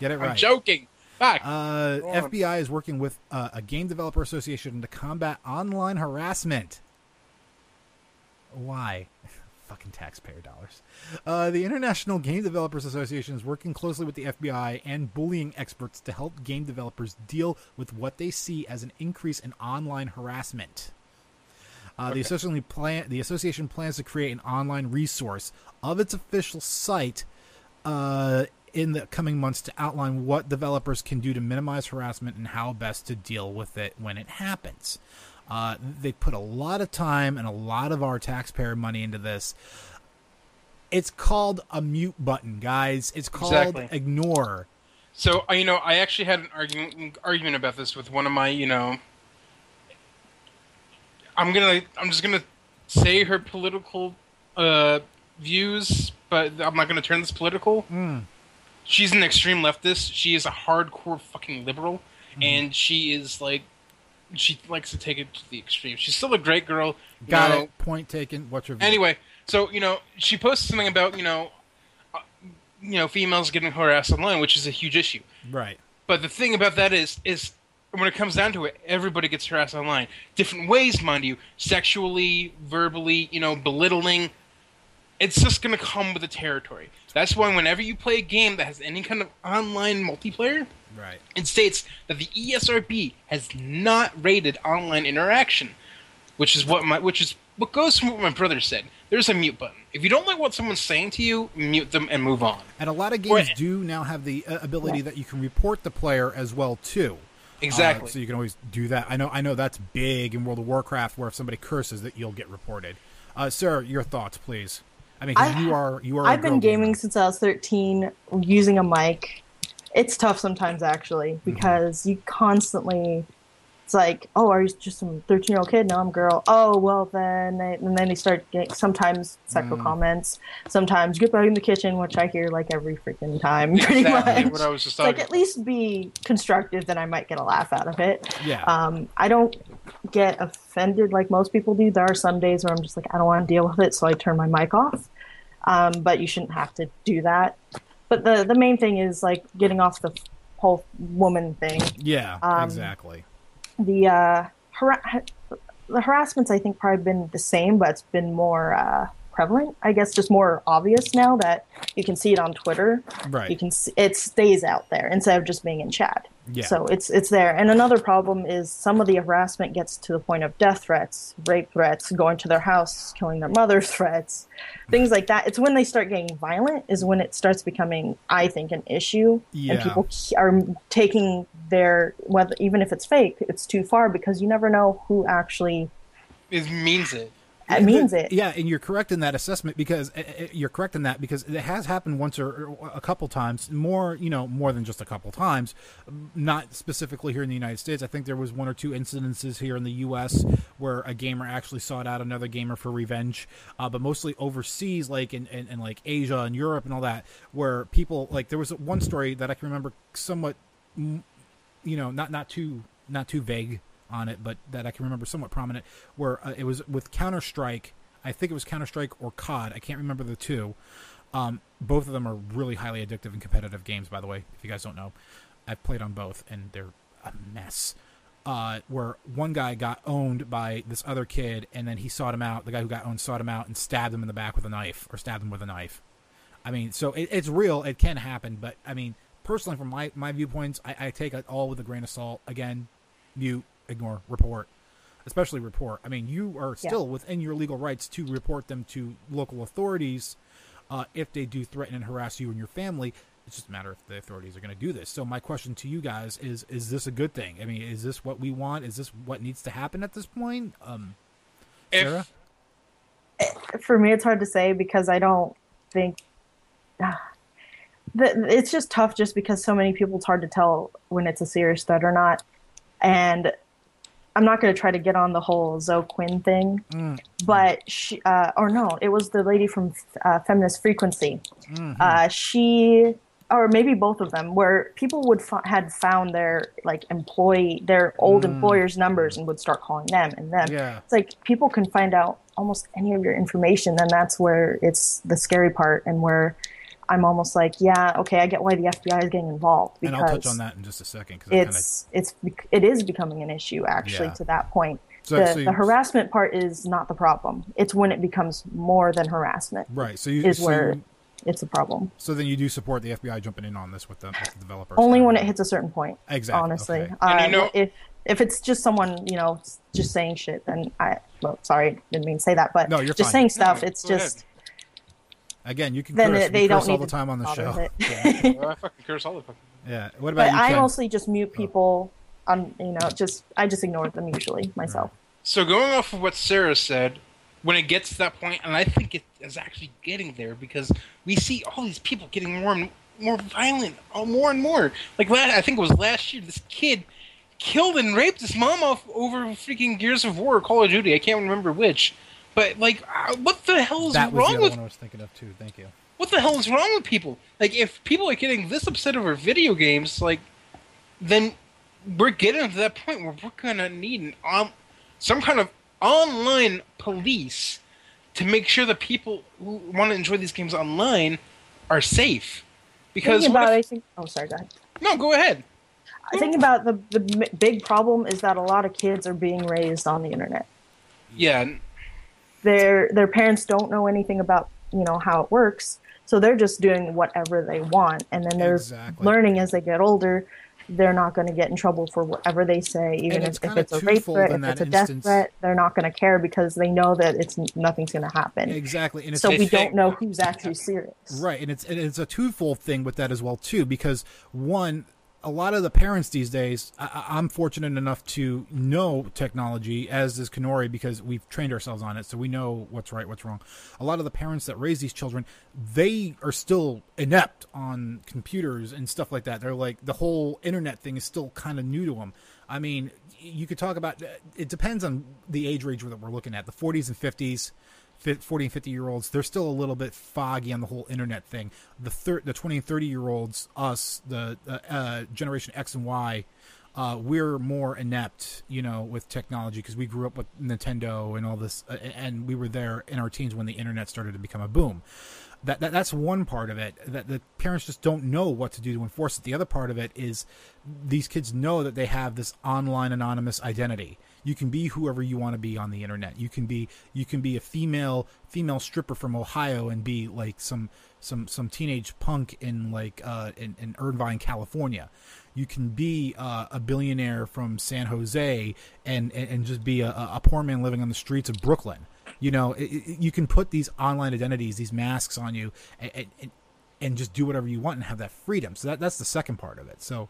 Get it right. I'm joking. Back. Uh, FBI is working with uh, a game developer association to combat online harassment. Why? Fucking taxpayer dollars. Uh, the International Game Developers Association is working closely with the FBI and bullying experts to help game developers deal with what they see as an increase in online harassment. Uh, okay. the, association plan, the association plans to create an online resource of its official site uh, in the coming months to outline what developers can do to minimize harassment and how best to deal with it when it happens. Uh, they put a lot of time and a lot of our taxpayer money into this. It's called a mute button, guys. It's called exactly. ignore. So uh, you know, I actually had an argument argument about this with one of my, you know, I'm gonna, I'm just gonna say her political uh, views, but I'm not gonna turn this political. Mm she's an extreme leftist. She is a hardcore fucking liberal, mm-hmm. and she is like she likes to take it to the extreme. She's still a great girl. Got know. it. Point taken. What's your view? Anyway, so you know she posted something about you know uh, you know females getting harassed online, which is a huge issue. Right. But the thing about that is is when it comes down to it, everybody gets harassed online. Different ways, mind you, sexually, verbally, you know, belittling. It's just going to come with the territory. That's why whenever you play a game that has any kind of online multiplayer, right, it states that the ESRB has not rated online interaction, which is what my which is what goes from what my brother said. There's a mute button. If you don't like what someone's saying to you, mute them and move on. And a lot of games or, do now have the uh, ability that you can report the player as well too. Exactly. Uh, so you can always do that. I know. I know that's big in World of Warcraft, where if somebody curses, that you'll get reported. Uh, sir, your thoughts, please. I mean, I, you are you are. I've been gaming gamer. since I was thirteen, using a mic. It's tough sometimes, actually, mm-hmm. because mm-hmm. you constantly. It's like, oh, are you just some thirteen-year-old kid? No, I'm a girl. Oh, well then, they, and then they start getting sometimes sexual mm. comments. Sometimes get back in the kitchen, which I hear like every freaking time, pretty exactly much. What I was just like, at least be constructive, then I might get a laugh out of it. Yeah. Um, I don't get offended like most people do. There are some days where I'm just like, I don't want to deal with it, so I turn my mic off um, but you shouldn't have to do that. But the the main thing is like getting off the whole woman thing. Yeah, um, exactly. The uh, har- the harassment's I think probably been the same, but it's been more uh, prevalent. I guess just more obvious now that you can see it on Twitter. Right. You can see, it stays out there instead of just being in chat. Yeah. So it's it's there. And another problem is some of the harassment gets to the point of death threats, rape threats, going to their house, killing their mother threats, things like that. It's when they start getting violent is when it starts becoming, I think, an issue, yeah. and people are taking their whether even if it's fake, it's too far because you never know who actually it means it it means it. Yeah, and you're correct in that assessment because uh, uh, you're correct in that because it has happened once or, a couple times, more you know, more than just a couple times. Not specifically here in the United States. I think there was one or two incidences here in the U.S. where a gamer actually sought out another gamer for revenge, uh, but mostly overseas, like in, in, in like Asia and Europe and all that, where people like there was one story that I can remember somewhat, you know, not not too not too vague on it, but that I can remember somewhat prominent, where uh, it was with Counter Strike. I think it was Counter Strike or COD. I can't remember the two. Um, both of them are really highly addictive and competitive games, by the way. If you guys don't know, I've played on both, and they're a mess. Uh, where one guy got owned by this other kid, and then he sought him out. The guy who got owned sought him out and stabbed him in the back with a knife, or stabbed him with a knife. I mean, so it, it's real. It can happen, but I mean, personally, from my my viewpoints, I, I take it all with a grain of salt. Again, mute, ignore, report, especially report. I mean, you are still yeah. within your legal rights to report them to local authorities uh, if they do threaten and harass you and your family. It's just a matter if the authorities are going to do this. So my question to you guys is: Is this a good thing? I mean, is this what we want? Is this what needs to happen at this point? Um, Sarah, if, for me, it's hard to say because I don't think. Uh, it's just tough just because so many people it's hard to tell when it's a serious threat or not and I'm not going to try to get on the whole Zoe Quinn thing, mm. but she, uh, or no, it was the lady from uh, Feminist Frequency. Mm-hmm. Uh, she, or maybe both of them, where people would f- had found their like employee, their old Mm. employers' numbers and would start calling them and them. Yeah. It's like people can find out almost any of your information, and that's where it's the scary part, and where I'm almost like, yeah, okay, I get why the FBI is getting involved and because I'll touch on that in just a second because kind of it's it's it is becoming an issue actually Yeah. to that point. So- the, so you- the harassment part is not the problem. It's when it becomes more than harassment right. So you is so, where it's a problem. so then you do support the FBI jumping in on this with the, with the developers. Only when it hits a certain point. Exactly, Honestly, okay. uh, And you know- if if it's just someone you know just saying shit, then I well sorry didn't mean to say that, but No, you're just fine. saying stuff. No, it's just. ahead. Just Again, you can then curse. it, We they curse don't all need the time on the show. bother with it. Well, I fucking curse all the fucking. Yeah. What about but you, I Ken? mostly just mute Oh. people. On you know just I just ignore them usually myself. So going off of what Sarah said, when it gets to that point, and I think it is actually getting there because we see all these people getting more and more violent, oh, more and more. Like last, I think it was last year, this kid killed and raped his mom off over freaking Gears of War, or Call of Duty. I can't remember which. But like, uh, what the hell is that was the wrong other with one I was thinking of too. Thank you. what the hell is wrong with people? Like, if people are getting this upset over video games, like, then we're getting to that point where we're gonna need an on, some kind of online police to make sure that people who want to enjoy these games online are safe. Because Thinking what about, if- I think. Oh, sorry. Go ahead. no, go ahead. I think about the the big problem is that a lot of kids are being raised on the internet. Yeah, n- Their their parents don't know anything about you know how it works, so they're just doing whatever they want, and then they're Exactly. learning as they get older. They're not going to get in trouble for whatever they say, even if, if it's a rape threat, if it's a death instance. threat. They're not going to care because they know that it's nothing's going to happen. Exactly, and it's So we don't know who's actually serious. Right, and it's and it's a twofold thing with that as well too, because one, a lot of the parents these days, I, I'm fortunate enough to know technology, as is Kennori, because we've trained ourselves on it, so we know what's right, what's wrong. A lot of the parents that raise these children, they are still inept on computers and stuff like that. They're like the whole internet thing is still kind of new to them. I mean, you could talk about it depends on the age range that we're looking at. The 40s and 50s. Fif- 40 and 50 year olds they're still a little bit foggy on the whole internet thing. The thir- the 20 and 30 year olds us the uh, uh, generation x and y uh, we're more inept you know with technology because we grew up with nintendo and all this uh, and we were there in our teens when the internet started to become a boom. That, that that's one part of it that the parents just don't know what to do to enforce it. The other part of it is these kids know that they have this online anonymous identity you can be whoever you want to be on the internet. You can be you can be a female female stripper from ohio and be like some some some teenage punk in like uh in, in irvine california. You can be uh, a billionaire from san jose and and, and just be a, a poor man living on the streets of brooklyn. You know it, it, you can put these online identities these masks on you and, and and just do whatever you want and have that freedom. So that that's the second part of it. So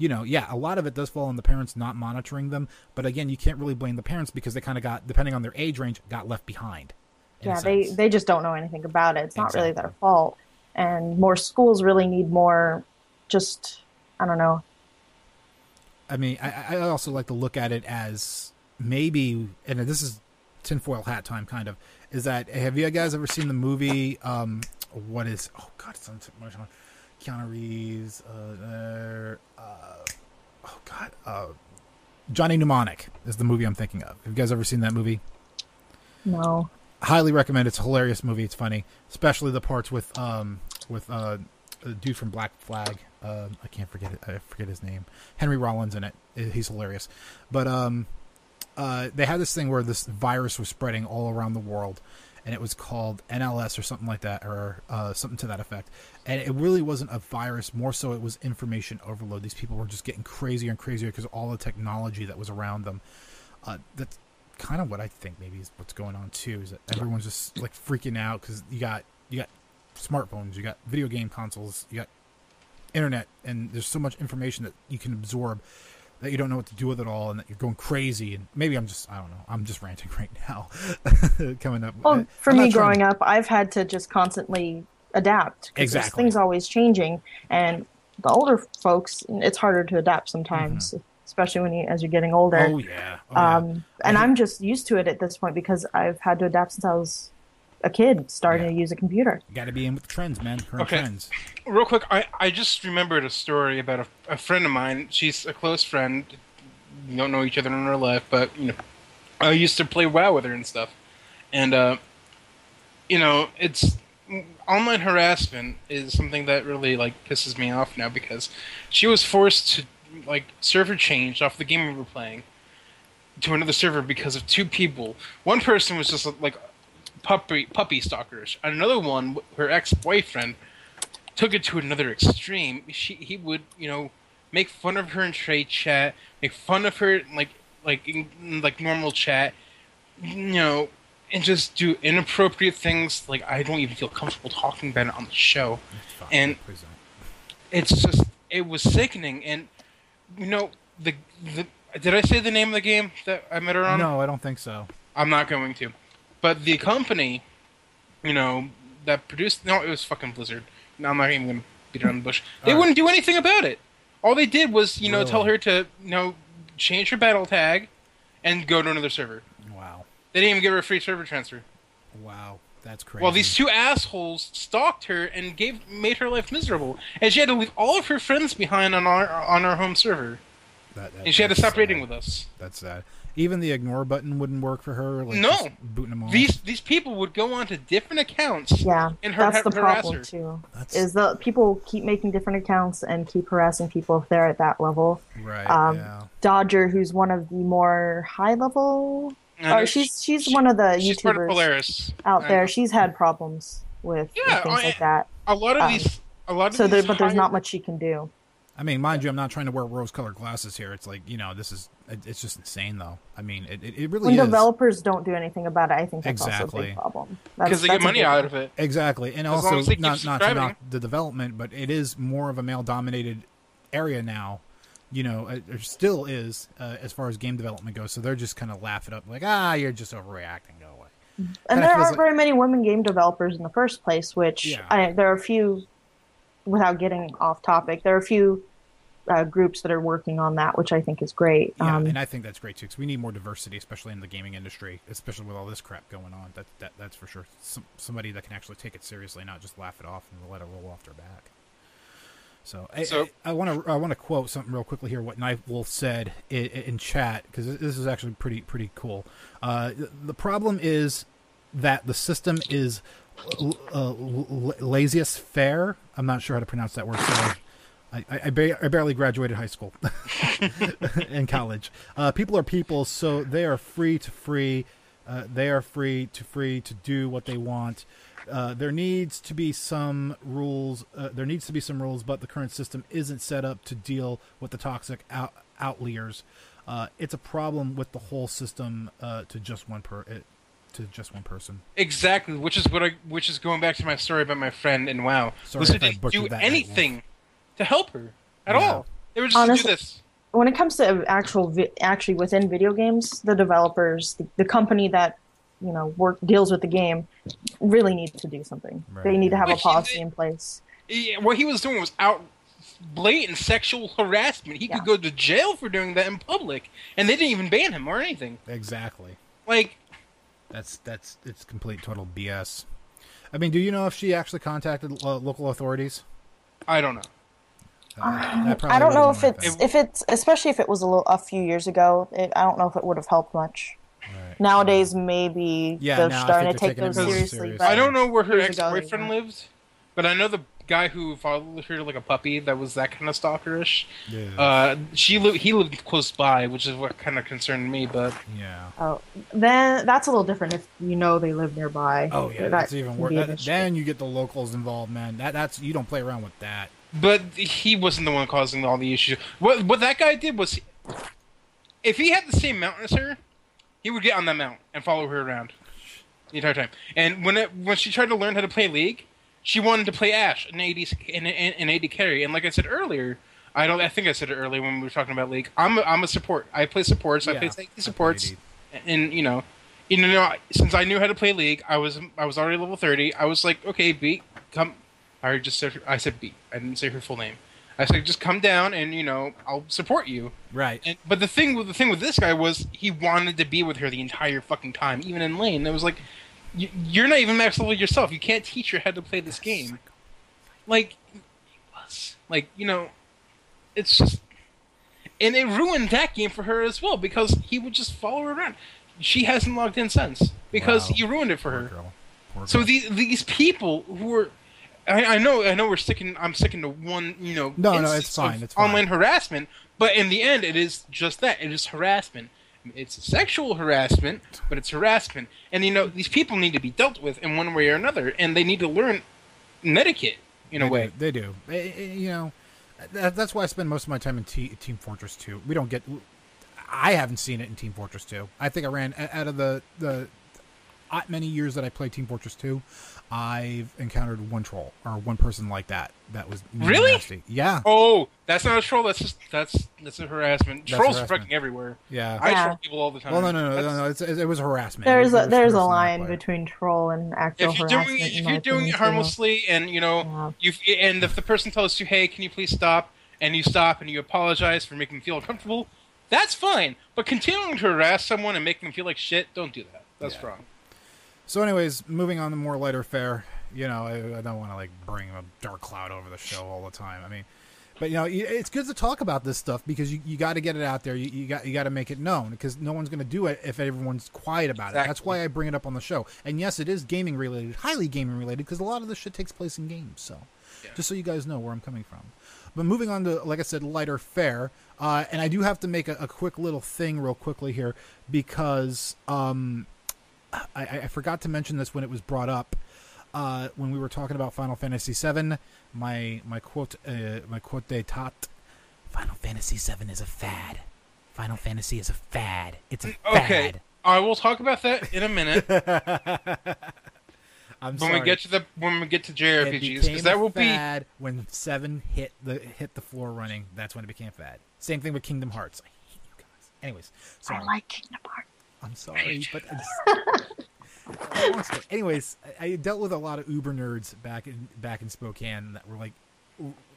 you know, yeah, a lot of it does fall on the parents not monitoring them. But again, you can't really blame the parents because they kind of got, depending on their age range, got left behind. yeah they they just don't know anything about it it's not really their fault and more schools really need more just i don't know I mean, I, I also like to look at it as maybe, and this is tinfoil hat time, kind of. Is that have you guys ever seen the movie? Um, what is? Oh God, it's on my. Keanu Reeves. Uh, uh, oh God, uh, Johnny Mnemonic is the movie I'm thinking of. Have you guys ever seen that movie? no highly recommend. It's a hilarious movie. It's funny, especially the parts with um with uh a dude from Black Flag. Uh, I can't forget it. I forget his name. Henry Rollins in it. He's hilarious. But um, uh, they had this thing where this virus was spreading all around the world, and it was called NLS or something like that, or uh, something to that effect. And it really wasn't a virus. More so, it was information overload. These people were just getting crazier and crazier because all the technology that was around them. Uh, that's kind of what I think maybe is what's going on too. Is that everyone's just like freaking out because you got you got smartphones, you got video game consoles, you got internet, and there's so much information that you can absorb that you don't know what to do with it all, and that you're going crazy. And maybe I'm just I don't know. I'm just ranting right now. Coming up. well for I'm me not trying- growing up i've had to just constantly adapt 'cause there's Exactly. things always changing and the older folks it's harder to adapt sometimes especially when you as you're getting older Mm-hmm. Oh yeah. Oh, yeah. um, and I'm just used to it at this point because I've had to adapt since I was a kid starting Yeah. to use a computer. You got to be in with the trends, man. Current Okay. trends. Real quick, I, I just remembered a story about a, a friend of mine. She's a close friend. We don't know each other in real life, but you know, I used to play WoW with her and stuff. And uh, you know, it's online harassment is something that really like pisses me off now because she was forced to like server change off the game we were playing to another server because of two people. One person was just like puppy puppy stalkers. and Another one, her ex boyfriend, took it to another extreme. She he would you know make fun of her in trade chat, make fun of her like like in, like normal chat, you know, and just do inappropriate things. Like I don't even feel comfortable talking about it on the show. And-. It's just it was sickening, and you know the the. Did I say the name of the game that I met her on? No, I don't think so. I'm not going to. But the company, you know, that produced no, it was fucking Blizzard. No, I'm not even gonna beat around the bush. They All right. wouldn't do anything about it. All they did was, you know, tell her to, you know, change her battle tag and go to another server. Wow. They didn't even give her a free server transfer. Wow. That's crazy. Well, these two assholes stalked her and gave made her life miserable, and she had to leave all of her friends behind on our on our home server, That- that- and she had to that's stop raiding with us. That's sad. Even the ignore button wouldn't work for her. Like No. booting them off. These these people would go on to different accounts. Yeah, And her- that's the harass problem her. too. That's Is that people keep making different accounts and keep harassing people if they're at that level. right. um, yeah. Dodger, who's one of the more high level, I know or she's she's she- one of the she's YouTubers Polaris out there. know. She's had problems with, with Yeah, things I- like that. a lot of um, these a lot of So, there, but there's higher- not much she can do. I mean, mind you, I'm not trying to wear rose-colored glasses here. It's like you know, this is it- it's just insane, though. I mean, it it, it really When is developers don't do anything about it, I think that's also a Exactly. big problem. Because they get money out of it. exactly, and As also as they keep not not to knock the development, but it is more of a male-dominated area now. You know, it, it still is uh, as far as game development goes. So they're just kind of laugh it up, like ah, you're just overreacting. Go away. And Kinda there aren't like- very many women game developers in the first place, which Yeah. I, there are a few, without getting off topic, there are a few uh, groups that are working on that, which I think is great. Yeah, um, and I think that's great too, because we need more diversity, especially in the gaming industry, especially with all this crap going on. That, that that's for sure. Some, somebody that can actually take it seriously, not just laugh it off and let it roll off their back. So, So- I want to I want to quote something real quickly here. What Knife Wolf said in, in chat because this is actually pretty pretty cool. Uh, the problem is that the system is uh, l- laziest fair. I'm not sure how to pronounce that word. Sorry. I, I, I, ba- I barely graduated high school and college. Uh, people are people, so they are free to free. Uh, they are free to free to do what they want. Uh, there needs to be some rules. Uh, there needs to be some rules, but the current system isn't set up to deal with the toxic out- outliers. Uh, it's a problem with the whole system uh, to just one per it, to just one person. Exactly, which is what I which is going back to my story about my friend and WoW. Sorry Blizzard if didn't do that, anything to help her at Yeah. all. They were just to do Honestly- this. when it comes to actual vi- actually within video games, the developers, the, the company that you know work deals with the game, really need to do something. Right. They need to have Well, a he- policy in place. He- what he was doing was out blatant sexual harassment. He Yeah. could go to jail for doing that in public, and they didn't even ban him or anything. Exactly. Like, That's that's it's complete total BS. I mean, do you know if she actually contacted uh, local authorities? I don't know. Uh, I don't know if it's my if it's especially if it was a little a few years ago. It, I don't know if it would have helped much. Thing. Right. Nowadays, maybe Yeah, they're now starting to they're take taking it those more seriously. But I don't know where her ex-boyfriend yeah. lived, but I know the guy who followed her like a puppy that was that kind of stalkerish. Yeah. Uh, she lived. He lived close by, which is what kind of concerned me. But yeah. Oh, then that's a little different if you know they live nearby. Oh yeah, That that's even worse. That, then you get the locals involved, man. That that's you don't play around with that. but he wasn't the one causing all the issues. What what that guy did was, if he had the same mount as her, he would get on that mount and follow her around the entire time. And when it, when she tried to learn how to play League, she wanted to play Ashe, an AD an, an an AD carry. And like I said earlier, I don't. I think I said it earlier when we were talking about League. I'm a, I'm a support. I play supports. I Yeah, play I safety supports. AD. And you know, you know, since I knew how to play League, I was I was already level thirty. I was like, okay, beat, come. I just said I said beat. I didn't say her full name. I said just come down and you know I'll support you. Right. And, but the thing with the thing with this guy was he wanted to be with her the entire fucking time, even in lane. It was like, you're not even max level yourself. You can't teach her how to play this game. Like, like you know, it's just, and it ruined that game for her as well because he would just follow her around. She hasn't logged in since because wow. he ruined it for Poor her. So these these people who are I, I, know, I know, we're sticking. I'm sticking to one, you know. No, no, it's fine. It's fine. online harassment, but in the end, it is just that. It is harassment. It's sexual harassment, but it's harassment. And you know, these people need to be dealt with in one way or another, and they need to learn etiquette in they a way. Do. They do. Eh, eh, eh, you know, that, that's why I spend most of my time in T, Team Fortress 2. We don't get. I haven't seen it in Team Fortress 2. I think I ran out of the the many years that I played Team Fortress 2. I've encountered one troll or one person like that. That was really nasty. Yeah. Oh, that's not a troll. That's just that's that's a harassment. That's Trolls harassment. are fucking everywhere. Yeah. I yeah. troll people all the time. Well, no, no, no, no, no. It's, it was harassment. There's a there's a line between troll and actual if you're harassment. Doing, if you're doing it harmlessly, and you know, yeah. you and if the person tells you, "Hey, can you please stop?" and you stop and you apologize for making them feel uncomfortable, that's fine. But continuing to harass someone and making them feel like shit, don't do that. That's yeah. wrong. So, anyways, moving on to more lighter fare. You know, I, I don't want to like bring a dark cloud over the show all the time. I mean, but you know, it's good to talk about this stuff because you, you got to get it out there. You, you got you got to make it known because no one's going to do it if everyone's quiet about exactly. it. That's why I bring it up on the show. And yes, it is gaming related, highly gaming related because a lot of this shit takes place in games. So, yeah. just so you guys know where I'm coming from. But moving on to, like I said, lighter fare. Uh, and I do have to make a, a, quick little thing real quickly here because um, I, I, forgot to mention this when it was brought up uh, when we were talking about Final Fantasy VII. My my quote uh, my quote d'état: Final Fantasy VII is a fad. Final Fantasy is a fad. It's a fad. Okay, I will talk about that in a minute. I'm when sorry. we get to the when we get to JRPGs, because that will fad be when seven hit the hit the floor running. That's when it became fad. Same thing with Kingdom Hearts. I hate you guys. Anyways, sorry. I like Kingdom Hearts. I'm sorry, but anyways, I dealt with a lot of Uber nerds back in back in Spokane that were like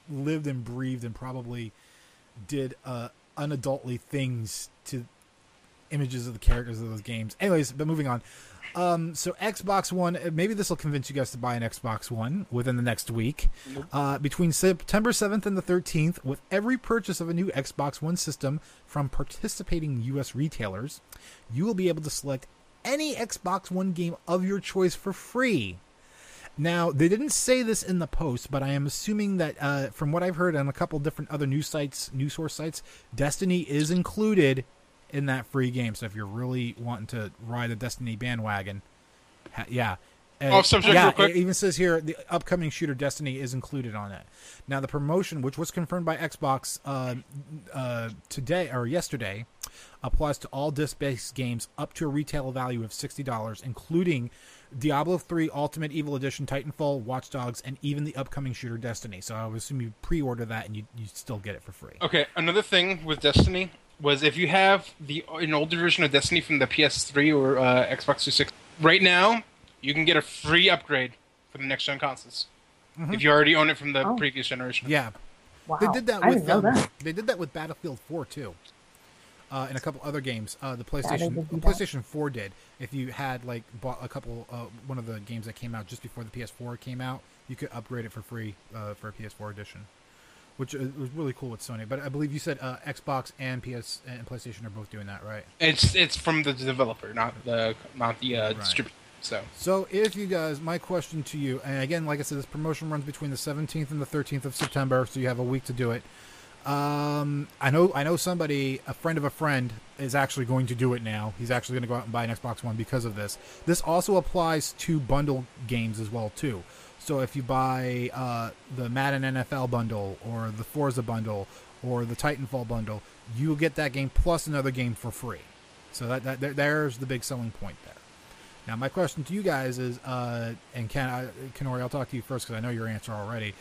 lived and breathed and probably did uh, unadultly things to images of the characters of those games. Anyways, but moving on. Um, so Xbox One, uh, maybe this will convince you guys to buy an Xbox One within the next week. Uh, between September 7th and the 13th, with every purchase of a new Xbox One system from participating U.S. retailers, you will be able to select any Xbox One game of your choice for free. Now, they didn't say this in the post, but I am assuming that uh, from what I've heard on a couple different other news sites, news source sites, Destiny is included in that free game. So if you're really wanting to ride the Destiny bandwagon, ha- yeah. Uh, Off subject, yeah, real quick. It even says here the upcoming shooter Destiny is included on it. Now the promotion, which was confirmed by Xbox uh, uh, today or yesterday, applies to all disc-based games up to a retail value of sixty dollars, including Diablo 3 Ultimate Evil Edition, Titanfall, Watch Dogs, and even the upcoming shooter Destiny. So I would assume you pre-order that and you you still get it for free. Okay, another thing with Destiny was if you have the an older version of Destiny from the PS3 or uh, Xbox 360, right now you can get a free upgrade for the next gen consoles mm-hmm. if you already own it from the oh. previous generation. Yeah, wow. they did that I with um, that. they did that with Battlefield 4 too. Uh, and a couple other games, uh, the PlayStation PlayStation 4 did. If you had like bought a couple, uh, one of the games that came out just before the PS4 came out, you could upgrade it for free uh, for a PS4 edition which was really cool with Sony. But I believe you said uh, Xbox and PS and PlayStation are both doing that, right? It's it's from the developer, not the not the uh, right. distributor. So, so if you guys, my question to you, and again, like I said, this promotion runs between the 17th and the 13th of September, so you have a week to do it. Um, I know, I know somebody, a friend of a friend, is actually going to do it now. He's actually going to go out and buy an Xbox One because of this. This also applies to bundle games as well too. So if you buy uh, the Madden NFL bundle or the Forza bundle or the Titanfall bundle, you'll get that game plus another game for free. So that, that there's the big selling point there. Now my question to you guys is, uh, and Ken, I, Kennori, I'll talk to you first because I know your answer already.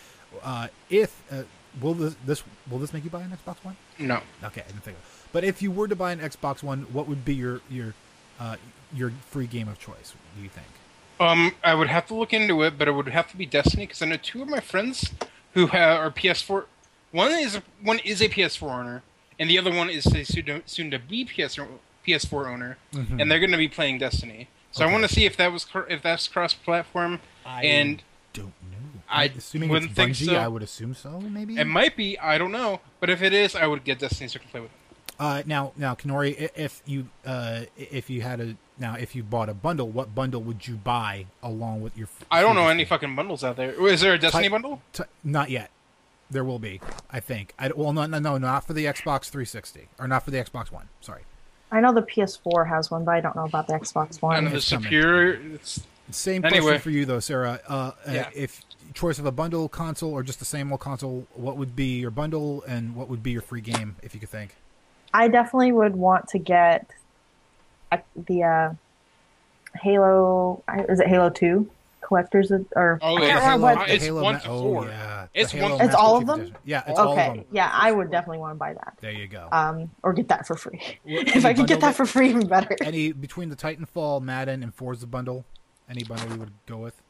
Uh, if uh, will this, this will this make you buy an Xbox One? No. Okay, I didn't think. Of But if you were to buy an Xbox One, what would be your your uh, your free game of choice? Do you think? Um, I would have to look into it, but it would have to be Destiny because I know two of my friends who have, are PS4. One is one is a PS4 owner, and the other one is a soon to be PS PS4 owner, mm-hmm. and they're going to be playing Destiny. So Okay. I want to see if that was if that's cross-platform, I and don't know. I assuming wouldn't it's think so. I would assume so. Maybe it might be. I don't know, but if it is, I would get Destiny so I can play with it. Uh, now, now, Kennori, if you uh, if you had a now if you bought a bundle, what bundle would you buy along with your? I don't know any Four? fucking bundles out there. Is there a Destiny Type- bundle? T- not yet. There will be, I think. I, well, no, no, no, not for the Xbox 360 or not for the Xbox One. Sorry. I know the PS4 has one, but I don't know about the Xbox One. of the it's superior. It's, Same Anyway. question for you though, Sarah. Uh, uh, Yeah. If choice of a bundle console or just the same old console, what would be your bundle and what would be your free game if you could think? I definitely would want to get uh, the uh, Halo. Is it Halo Two collectors ed- or? Oh, I yeah. Halo- what- it's Halo one Ma- to oh, four. yeah. It's one Halo It's all of them? Edition. Yeah, it's all of okay, them. yeah, I would definitely want to buy that. There you go. Um, or get that for free. What- if I could get that for free, even better. Any between the Titanfall, Madden, and Forza bundle? Any bundle you would go with?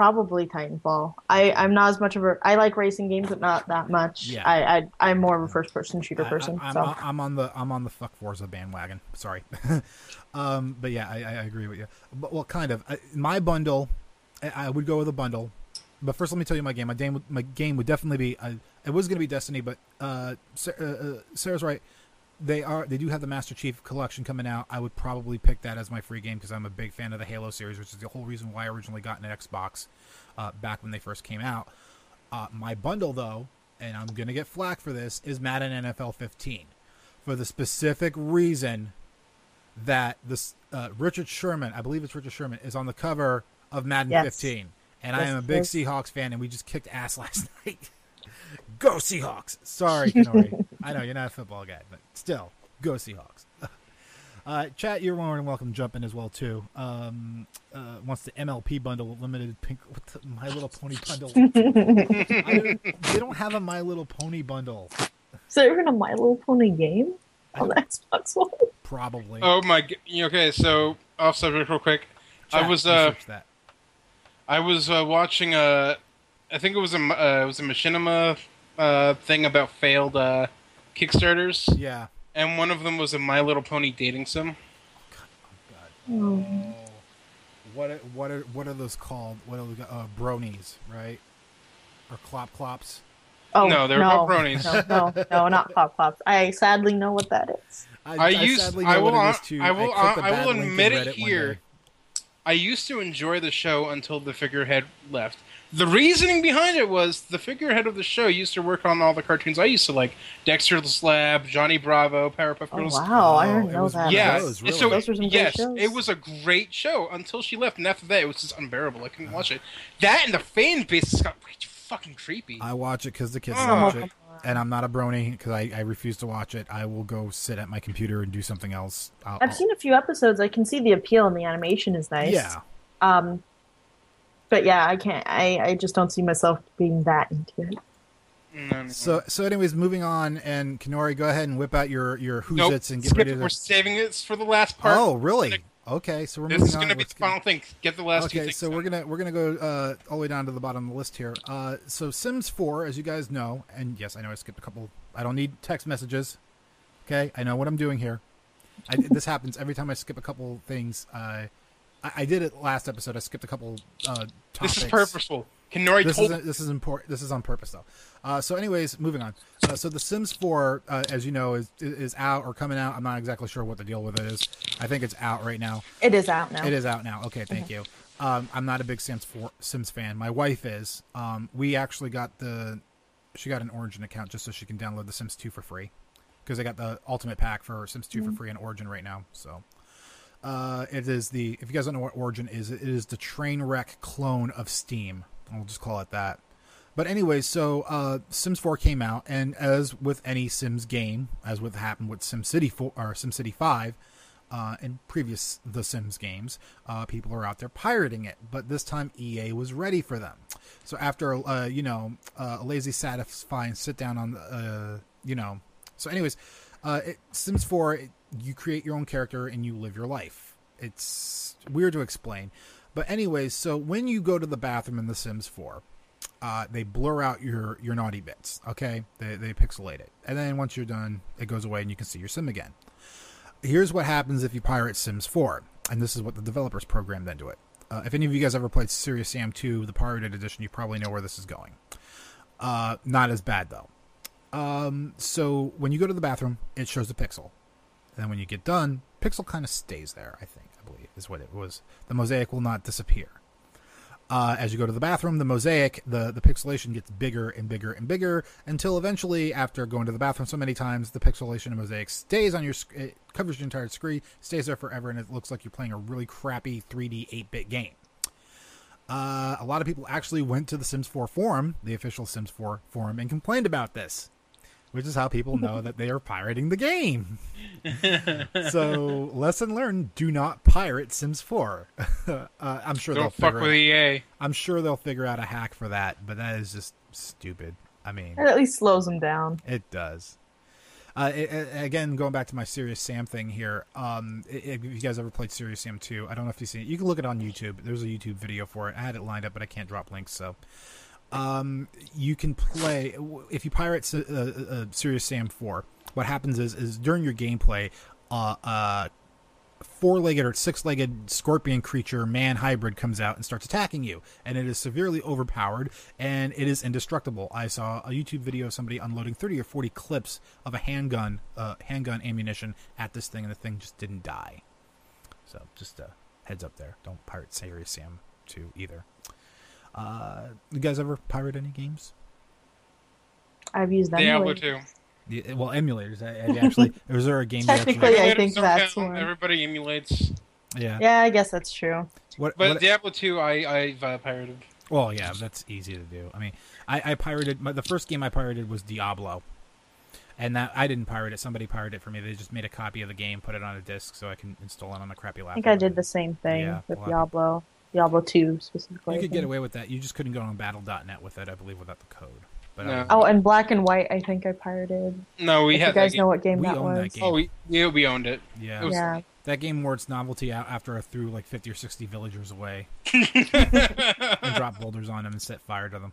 Probably Titanfall. I I'm not as much of a. I like racing games, but not that much. Yeah. I, I I'm more of a first person shooter person. I, am so I'm on the I'm on the fuck Forza bandwagon. Sorry, um, but yeah, I, I agree with you. But well, kind of. I, my bundle, I, I would go with a bundle. But first, let me tell you my game. My game, would- my game would definitely be. Uh, it was going to be Destiny, but uh, uh, uh, Sarah's right. They are. They do have the Master Chief collection coming out. I would probably pick that as my free game because I'm a big fan of the Halo series, which is the whole reason why I originally got an Xbox uh, back when they first came out. Uh, my bundle, though, and I'm going to get flack for this, is Madden NFL 15 for the specific reason that this uh, Richard Sherman, I believe it's Richard Sherman, is on the cover of Madden Yes. 15. And I am a big yes. Seahawks fan, and we just kicked ass last night. Go Seahawks! Sorry, Kennori. I know you're not a football guy, but still, go Seahawks. Uh, chat, you're more than welcome to jump in as well too. Um, uh, wants the MLP bundle, limited pink, what the, My Little Pony bundle. I don't- they don't have a My Little Pony bundle. so you're in a My Little Pony game on the Xbox One. Probably. oh my. Okay, so off subject real quick. I was uh that. I was uh, watching a, I think it was a m- uh, it was a machinima uh, thing about failed uh, Kickstarters, Yeah. and one of them was a My Little Pony dating sim. Oh, what are, what are what are those called? What are those, uh, bronies, right? Or clop clops? Oh No, they're no, called bronies. No, no, no, not clop clops. I sadly know what that is. I use- sadly I know will what it too. I will- clicked a I bad will admit it here. I used to enjoy the show until the figurehead left. The reasoning behind it was the figurehead of the show used to work on all the cartoons I used to like: Dexter's Lab, Johnny Bravo, Powerpuff Oh Girls. wow, I Oh, didn't know was that. one Yeah, those, and really. so Those were some yes, shows. it was a great show until she left, and after that, it was just unbearable. I couldn't watch it. That and the fan base got way too fucking creepy. I watch it because the kids Oh. watch it, and I'm not a brony because I, I refuse to watch it. I will go sit at my computer and do something else. I'll, I've seen a few episodes. I can see the appeal, and the animation is nice. Yeah, Um, but yeah, I can't. I I just don't see myself being that into it. No, no, So so anyways, moving on, and Kennori, go ahead and whip out your your who's nope. its and get Skip ready it. to. We're saving it for the last part. Oh, really? Okay, so we're This moving is going to be Let's the final thing. Get the last Okay, things. so we're gonna we're gonna go uh, all the way down to the bottom of the list here. Uh, so Sims 4, as you guys know, and yes, I know I skipped a couple. I don't need text messages. Okay, I know what I'm doing here. I, this happens every time I skip a couple things. Uh, I, I did it last episode. I skipped a couple uh, topics. This is purposeful. Kennori This told is this is important. This is on purpose though. Uh, so, anyways, moving on. Uh, so, The Sims 4, uh, as you know, is is out or coming out. I'm not exactly sure what the deal with it is. I think it's out right now. It is out now. It is out now. Okay, thank you. Um, I'm not a big Sims 4 Sims fan. My wife is. Um, we actually got the she got an Origin account just so she can download the Sims 2 for free because I got the Ultimate Pack for Sims 2 for free on Origin right now. So. Uh, it is the if you guys don't know what Origin is, it is the train wreck clone of Steam. We'll just call it that. But anyway, so uh, Sims 4 came out, and as with any Sims game, as with happened with SimCity 4 or SimCity 5, uh, and previous The Sims games, uh, people are out there pirating it. But this time, EA was ready for them. So after uh, you know uh, a lazy, satisfying sit down on the uh, you know. So anyways, uh, it, Sims 4, it, you create your own character and you live your life. It's weird to explain, but anyways, so when you go to the bathroom in The Sims 4 uh, they blur out your your naughty bits. Okay, they they pixelate it, and then once you're done, it goes away and you can see your sim again. here's what happens if you pirate Sims 4, and this is what the developers programmed into it. Uh, if any of you guys ever played Serious Sam 2, the pirated edition, you probably know where this is going. Uh, not as bad though. Um, so when you go to the bathroom, it shows the pixel. And then when you get done, pixel kind of stays there. I think I believe is what it was. The mosaic will not disappear. Uh, as you go to the bathroom, the mosaic, the, the pixelation gets bigger and bigger and bigger until eventually, after going to the bathroom so many times, the pixelation and mosaic stays on your it covers your entire screen, stays there forever, and it looks like you're playing a really crappy 3D 8 bit game. Uh, a lot of people actually went to the Sims 4 forum, the official Sims 4 forum, and complained about this which is how people know that they are pirating the game. so, lesson learned: do not pirate Sims 4. uh, I'm sure Don't they'll fuck figure with EA. I'm sure they'll figure out a hack for that, but that is just stupid. I mean, It at least slows them down. it does. Uh, it, it- again, going back to my Serious Sam thing here. Um, i- if you guys ever played Serious Sam 2, I don't know if you've seen it. You can look it on YouTube. There's a YouTube video for it. I had it lined up, but I can't drop links. So, um, you can play if you pirate Se- uh, uh, Serious Sam 4. What happens is, is during your gameplay, uh, uh, four-legged or six-legged scorpion creature man hybrid comes out and starts attacking you and it is severely overpowered and it is indestructible. I saw a youtube video of somebody unloading 30 or 40 clips of a handgun uh, handgun ammunition at this thing and the thing just didn't die. So just a heads up there. Don't pirate serious sam 2 either uh, you guys ever pirate any games I've used them. Diablo really. 2. Yeah, well emulators I, I actually was there a game you Technically, I think that's count. one. Everybody emulates. yeah Yeah, I guess that's true. what, But what- Diablo 2, I, I've uh, pirated. Well, yeah, that's easy to do. I mean, I, I pirated my, the first game I pirated was Diablo, and that I didn't pirate it. Somebody pirated it for me. They just made a copy of the game, put it on a disc, so I can install it on a crappy laptop. I think I did the same thing Yeah, with well, Diablo. Diablo 2 specifically. You could get away with that. You just couldn't go on Battle.net with it, I believe, without the code. But No. uh, Oh, and Black and White, I think I pirated. No, we if had you guys that know game. what game We that own that was. game. Oh, we, yeah, we owned it. yeah, it was- Yeah. that game wore its novelty out after I threw like fifty or sixty villagers away and dropped boulders on them and set fire to them.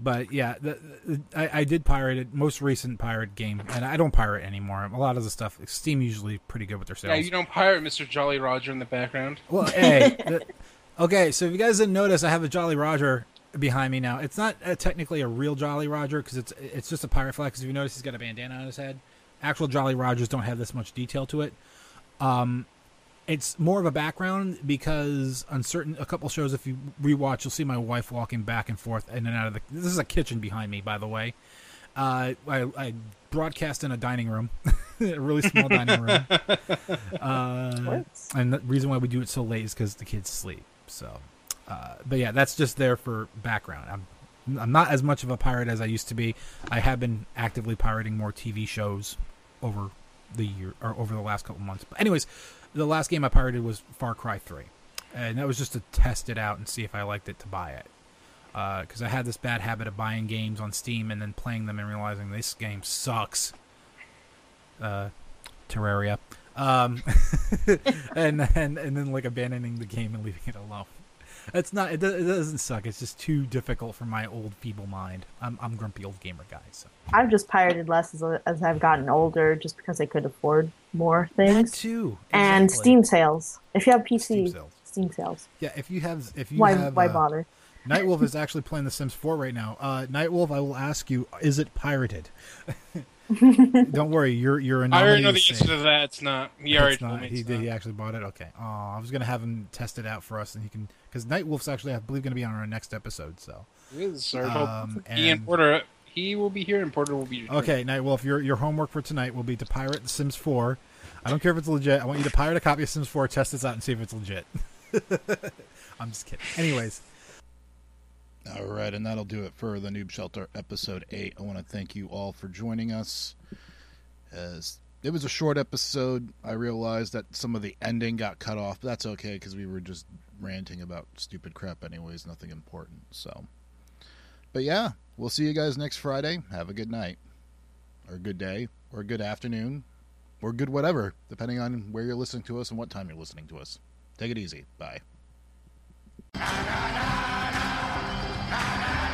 But yeah, the, the, I, I did pirate it. Most recent pirate game, and I don't pirate anymore. A lot of the stuff, Steam usually pretty good with their sales. Yeah, you don't pirate Mr. Jolly Roger in the background. Well, hey, the- okay. So if you guys didn't notice, I have a Jolly Roger behind me now. It's not uh, technically a real Jolly Roger because it's it's just a pirate flag. Because if you notice, he's got a bandana on his head. Actual Jolly Rogers don't have this much detail to it. Um, it's more of a background because on certain a couple shows, if you rewatch, you'll see my wife walking back and forth in and out of the. This is a kitchen behind me, by the way. Uh, I, I broadcast in a dining room, a really small dining room. Uh, and the reason why we do it so late is because the kids sleep. So, uh, but yeah, that's just there for background. I'm I'm not as much of a pirate as I used to be. I have been actively pirating more TV shows over the year or over the last couple months. But anyways, the last game I pirated was Far Cry Three, and that was just to test it out and see if I liked it to buy it. Because I had this bad habit of buying games on Steam and then playing them and realizing this game sucks. Uh, Terraria. Um, and and and then like abandoning the game and leaving it alone. It's not. It, it doesn't suck. It's just too difficult for my old feeble mind. I'm I'm grumpy old gamer guy. So I've just pirated less as, as I've gotten older, just because I could afford more that things. too. And Steam sales. If you have PC, Steam Steam sales. sales. Yeah, if you have if you Why have why uh, bother? Nightwolf is actually playing The Sims 4 right now. Uh, Nightwolf, I will ask you: Is it pirated? Don't worry, you're you're a I nominee. already know the to answer to that. It's not. He already It's told not. me. He it's did. not. He actually bought it. Okay. Oh, I was gonna have him test it out for us, and he can because Nightwolf's actually, I believe, gonna be on our next episode. So He is, sir. Um, he and and- Porter. He will be here, and Porter will be. Okay, Nightwolf, your your homework for tonight will be to pirate The Sims 4. I don't care if it's legit. I want you to pirate a copy of Sims 4, test this out, and see if it's legit. I'm just kidding. Anyways, All right, and that'll do it for the Noob Shelter episode 8. I want to thank you all for joining us. As it was a short episode, I realized that some of the ending got cut off, but that's okay because we were just ranting about stupid crap, anyways, nothing important. So, but yeah, we'll see you guys next Friday. Have a good night, or a good day, or a good afternoon, or good whatever, depending on where you're listening to us and what time you're listening to us. Take it easy. Bye. Amen.